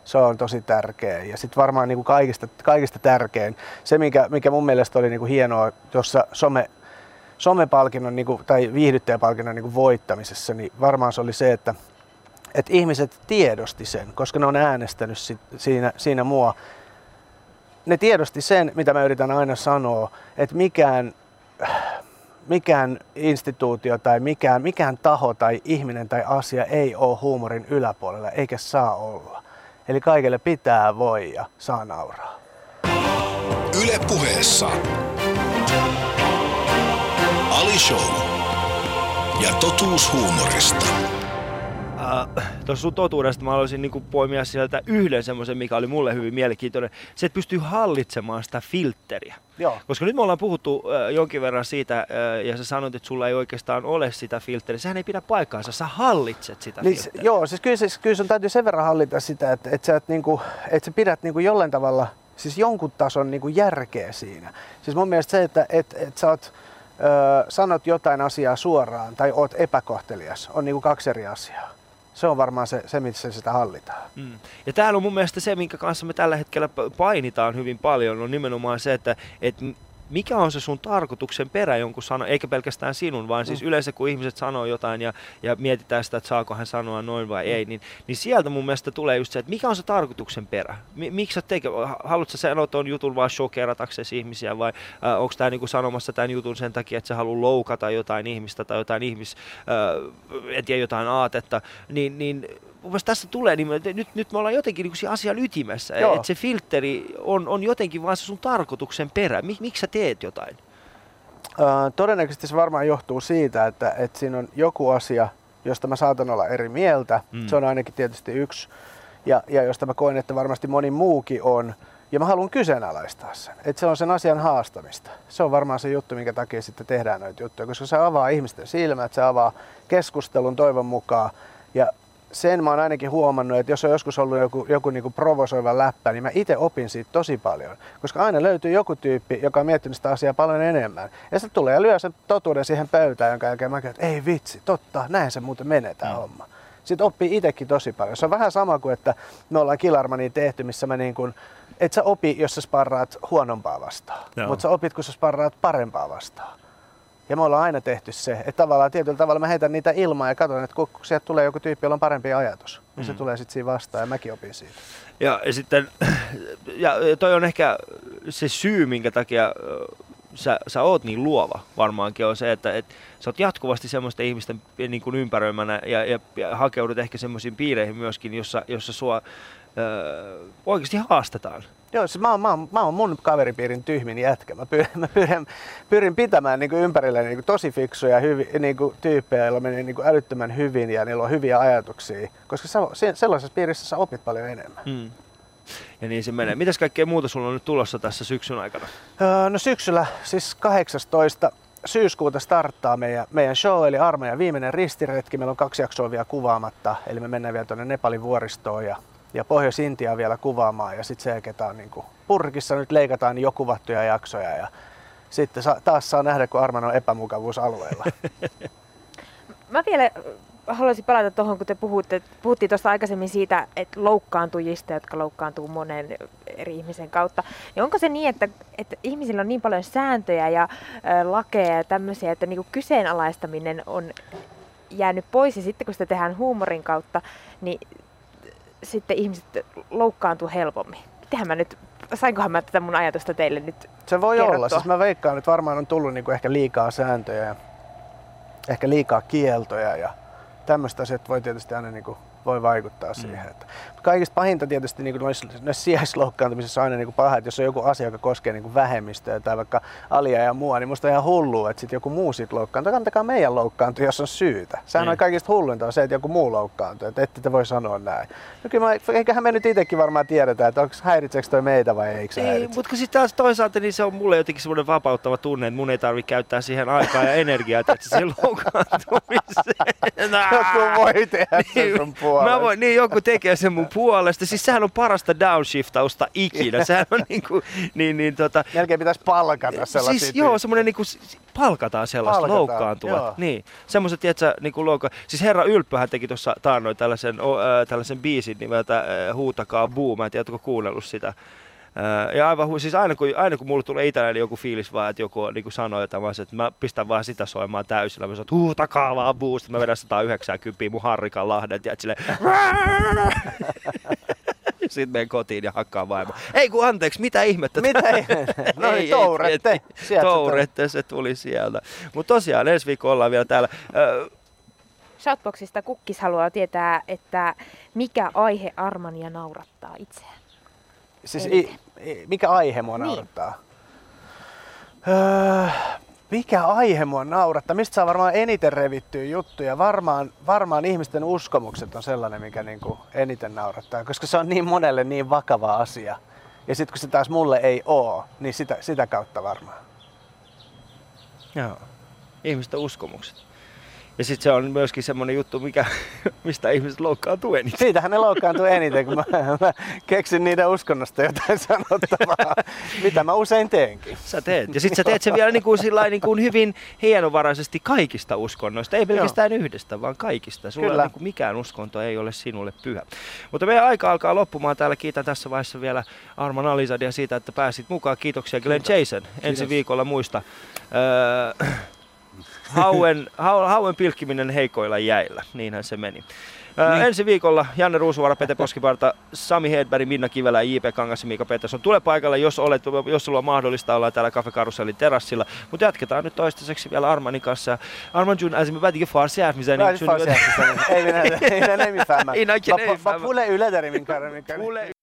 se on tosi tärkeä. Ja sitten varmaan niin kuin kaikista, kaikista tärkein, se mikä, mikä mun mielestä oli niin kuin hienoa tuossa some, somepalkinnon niin kuin, tai viihdyttäjäpalkinnon niin kuin voittamisessa, niin varmaan se oli se, että, että ihmiset tiedosti sen, koska ne on äänestänyt sit, siinä, siinä mua. Ne tiedosti sen, mitä mä yritän aina sanoa, että mikään, mikään instituutio tai mikään, mikään taho tai ihminen tai asia ei ole huumorin yläpuolella, eikä saa olla. Eli kaikille pitää voi ja saa nauraa. Yle puheessa. Ali Show. Ja totuus huumorista. Tuossa sun totuudesta mä haluaisin niin poimia sieltä yhden semmoisen, mikä oli mulle hyvin mielenkiintoinen. Se, että pystyy hallitsemaan sitä filtteriä. Joo. Koska nyt me ollaan puhuttu äh, jonkin verran siitä, äh, ja sä sanoit, että sulla ei oikeastaan ole sitä filtteriä. Sehän ei pidä paikkaansa, sä hallitset sitä niin, filtteriä. Joo, siis kyllä, siis, kyllä sun täytyy sen verran hallita sitä, että, että, sä, et, niinku, että sä pidät niinku jollain tavalla, siis jonkun tason niinku järkeä siinä. Siis mun mielestä se, että et, et sä oot, ö, sanot jotain asiaa suoraan tai oot epäkohtelias, on niinku kaksi eri asiaa se on varmaan se, se missä sitä hallitaan. Mm. Ja täällä on mun mielestä se, minkä kanssa me tällä hetkellä painitaan hyvin paljon, on nimenomaan se, että, että mikä on se sun tarkoituksen perä jonkun sano, eikä pelkästään sinun, vaan siis mm. yleensä kun ihmiset sanoo jotain ja, ja mietitään sitä, että saako hän sanoa noin vai mm. ei, niin, niin sieltä mun mielestä tulee just se, että mikä on se tarkoituksen perä? M- miksi sä teke, haluatko sä sanoa tuon jutun vaan shokerataksesi ihmisiä vai äh, onko tämä niinku sanomassa tämän jutun sen takia, että sä haluat loukata jotain ihmistä tai jotain ihmis, äh, en tiedä, jotain aatetta, niin, niin mun mielestä tässä tulee, niin me, nyt, nyt me ollaan jotenkin niin kuin asian ytimessä, että se filteri on, on jotenkin vaan se sun tarkoituksen perä. Mik, miksi sä teet jotain? Öö, todennäköisesti se varmaan johtuu siitä, että, että siinä on joku asia, josta mä saatan olla eri mieltä. Mm. Se on ainakin tietysti yksi. Ja, ja josta mä koen, että varmasti moni muukin on. Ja mä haluan kyseenalaistaa sen. Että se on sen asian haastamista. Se on varmaan se juttu, minkä takia sitten tehdään noita juttuja. Koska se avaa ihmisten silmät, se avaa keskustelun toivon mukaan. Ja sen mä oon ainakin huomannut, että jos on joskus ollut joku, joku niin provosoiva läppä, niin mä itse opin siitä tosi paljon. Koska aina löytyy joku tyyppi, joka on miettinyt sitä asiaa paljon enemmän. Ja sitten tulee ja lyö sen totuuden siihen pöytään, jonka jälkeen mä käyn, että ei vitsi, totta, näin se muuten menee tämä mm. homma. Sitten oppii itsekin tosi paljon. Se on vähän sama kuin, että me ollaan Kilarmaniin tehty, missä mä niin kuin, et sä opi, jos sä sparraat huonompaa vastaan. Mutta sä opit, kun sä sparraat parempaa vastaan. Ja me ollaan aina tehty se, että tavallaan tietyllä tavalla mä heitän niitä ilmaa ja katson, että kun sieltä tulee joku tyyppi, jolla on parempi ajatus, niin mm. se tulee sitten siinä vastaan ja mäkin opin siitä. Ja, ja sitten, ja toi on ehkä se syy, minkä takia sä, sä oot niin luova varmaankin on se, että et, sä oot jatkuvasti semmoisten ihmisten e, niin kuin ympäröimänä ja, ja, ja hakeudut ehkä semmoisiin piireihin myöskin, jossa, jossa sua ö, oikeasti haastetaan. Joo, siis mä, oon, mä, oon, mä oon mun kaveripiirin tyhmin jätkä. Mä pyrin, mä pyrin, pyrin pitämään niin ympärilleni ympärilläni niin tosi fiksuja hyvi, niin kuin tyyppejä, joilla menee niin älyttömän hyvin ja niillä on hyviä ajatuksia. Koska sä, sellaisessa piirissä sä opit paljon enemmän. Mm. Ja niin se menee. Mitäs kaikkea muuta sulla on nyt tulossa tässä syksyn aikana? Öö, no syksyllä, siis 18 syyskuuta starttaa meidän, meidän show, eli armeijan viimeinen ristiretki. Meillä on kaksi jaksoa vielä kuvaamatta, eli me mennään vielä tuonne Nepalin vuoristoon ja ja Pohjois-Intiaa vielä kuvaamaan ja sitten selkeätä on niin kuin, purkissa nyt leikataan niin jo kuvattuja jaksoja ja sitten sa- taas saa nähdä, kun Arman on epämukavuusalueella. Mä vielä äh, haluaisin palata tuohon, kun te puhutte, puhuttiin tuosta aikaisemmin siitä, että loukkaantujista, jotka loukkaantuu monen eri ihmisen kautta. Niin onko se niin, että, että ihmisillä on niin paljon sääntöjä ja ä, lakeja ja tämmöisiä, että niinku kyseenalaistaminen on jäänyt pois ja sitten kun sitä tehdään huumorin kautta, niin sitten ihmiset loukkaantuu helpommin. Mitähän mä nyt, sainkohan mä tätä mun ajatusta teille nyt Se voi kerrottua? olla, siis mä veikkaan, että varmaan on tullut niinku ehkä liikaa sääntöjä ja ehkä liikaa kieltoja ja tämmöistä asiat voi tietysti aina niinku voi vaikuttaa mm. siihen. Että, kaikista pahinta tietysti niin kuin noissa, noissa sijaisloukkaantumisissa on aina niin paha, että jos on joku asia, joka koskee niin vähemmistöä tai vaikka alia ja mua, niin musta on ihan hullua, että sitten joku muu siitä loukkaantuu. No kantakaa meidän loukkaantua, jos on syytä. Sehän mm. on niin. kaikista hulluinta on se, että joku muu loukkaantuu, että ette te voi sanoa näin. No kyllä mä, eiköhän me nyt itsekin varmaan tiedetä, että onko häiritseekö toi meitä vai eikö se Ei, mutta sitten taas toisaalta niin se on mulle jotenkin semmoinen vapauttava tunne, että mun ei tarvitse käyttää siihen aikaa ja energiaa, että se loukkaantumiseen. Joku kun voi tehdä niin, sen sun puolesta. Mä voin, niin joku tekee sen mun puolesta. Siis sehän on parasta downshiftausta ikinä. Sehän on niin kuin, niin, niin tota... Melkein pitäisi palkata siis sellaisia. Siis joo, semmoinen niin kuin, palkataan sellaista palkataan, loukkaantuvat. Joo. Niin, semmoiset, tietsä, niin kuin loukka... Siis herra Ylppöhän teki tuossa taannoin tällaisen, äh, tällaisen biisin nimeltä äh, Huutakaa Boom. Mä en tiedä, kuunnellut sitä ja aivan, siis aina kun, aina kun mulle tulee itselläni joku fiilis vaan, että joku niin sanoo jotain, mä, että mä pistän vaan sitä soimaan täysillä. Mä sanon, että huu, takaa vaan boost. Mä vedän 190 mun harrikan lahden, ja silleen, sitten menen kotiin ja hakkaan vaimo. Ei kun anteeksi, mitä ihmettä? Mitä ihmettä? No niin, tourette. Sieltä tourette, se tuli sieltä. Mutta tosiaan ensi viikolla ollaan vielä täällä. Shoutboxista Kukkis haluaa tietää, että mikä aihe Armania naurattaa itseään. Siis i, i, mikä aihe mua niin. naurattaa? Öö, mikä aihe mua naurattaa? Mistä saa varmaan eniten revittyä juttuja? Varmaan, varmaan ihmisten uskomukset on sellainen, mikä niinku eniten naurattaa, koska se on niin monelle niin vakava asia. Ja sitten kun se taas mulle ei oo, niin sitä, sitä kautta varmaan. Joo. Ihmisten uskomukset. Ja sitten se on myöskin semmoinen juttu, mikä, mistä ihmiset loukkaantuu eniten. Siitähän ne loukkaantuu eniten, kun mä, mä keksin niiden uskonnosta jotain sanottavaa, mitä mä usein teenkin. Sä teet. Ja sitten sä teet sen vielä niin kuin, sillain, niin kuin hyvin hienovaraisesti kaikista uskonnoista. Ei pelkästään Joo. yhdestä, vaan kaikista. Sulla Kyllä. Niin kuin mikään uskonto ei ole sinulle pyhä. Mutta meidän aika alkaa loppumaan täällä. Kiitän tässä vaiheessa vielä Arman Alizadia siitä, että pääsit mukaan. Kiitoksia Glenn Kiitos. Jason. Ensi Kiitos. viikolla muista. Öö, hauen, hauen pilkkiminen heikoilla jäillä, niinhän se meni. Öö, niin. Ensi viikolla Janne Ruusuvara, Pete Koskiparta, Sami Hedberg, Minna Kivelä, J.P. Kangas ja Miika Pettersson. Tule paikalle, jos, olet, jos sulla on mahdollista, olla täällä Cafe Caruselin terassilla. Mutta jatketaan nyt toistaiseksi vielä Armanin kanssa. Arman Jun, alltså med niin ei, far ei, ei, ei, ei, ei, ser Ei sen. ei, nej, ei, nej, ei, nej, ei, nej, ei, nej, ei, nej, ei, nej, ei, nej, ei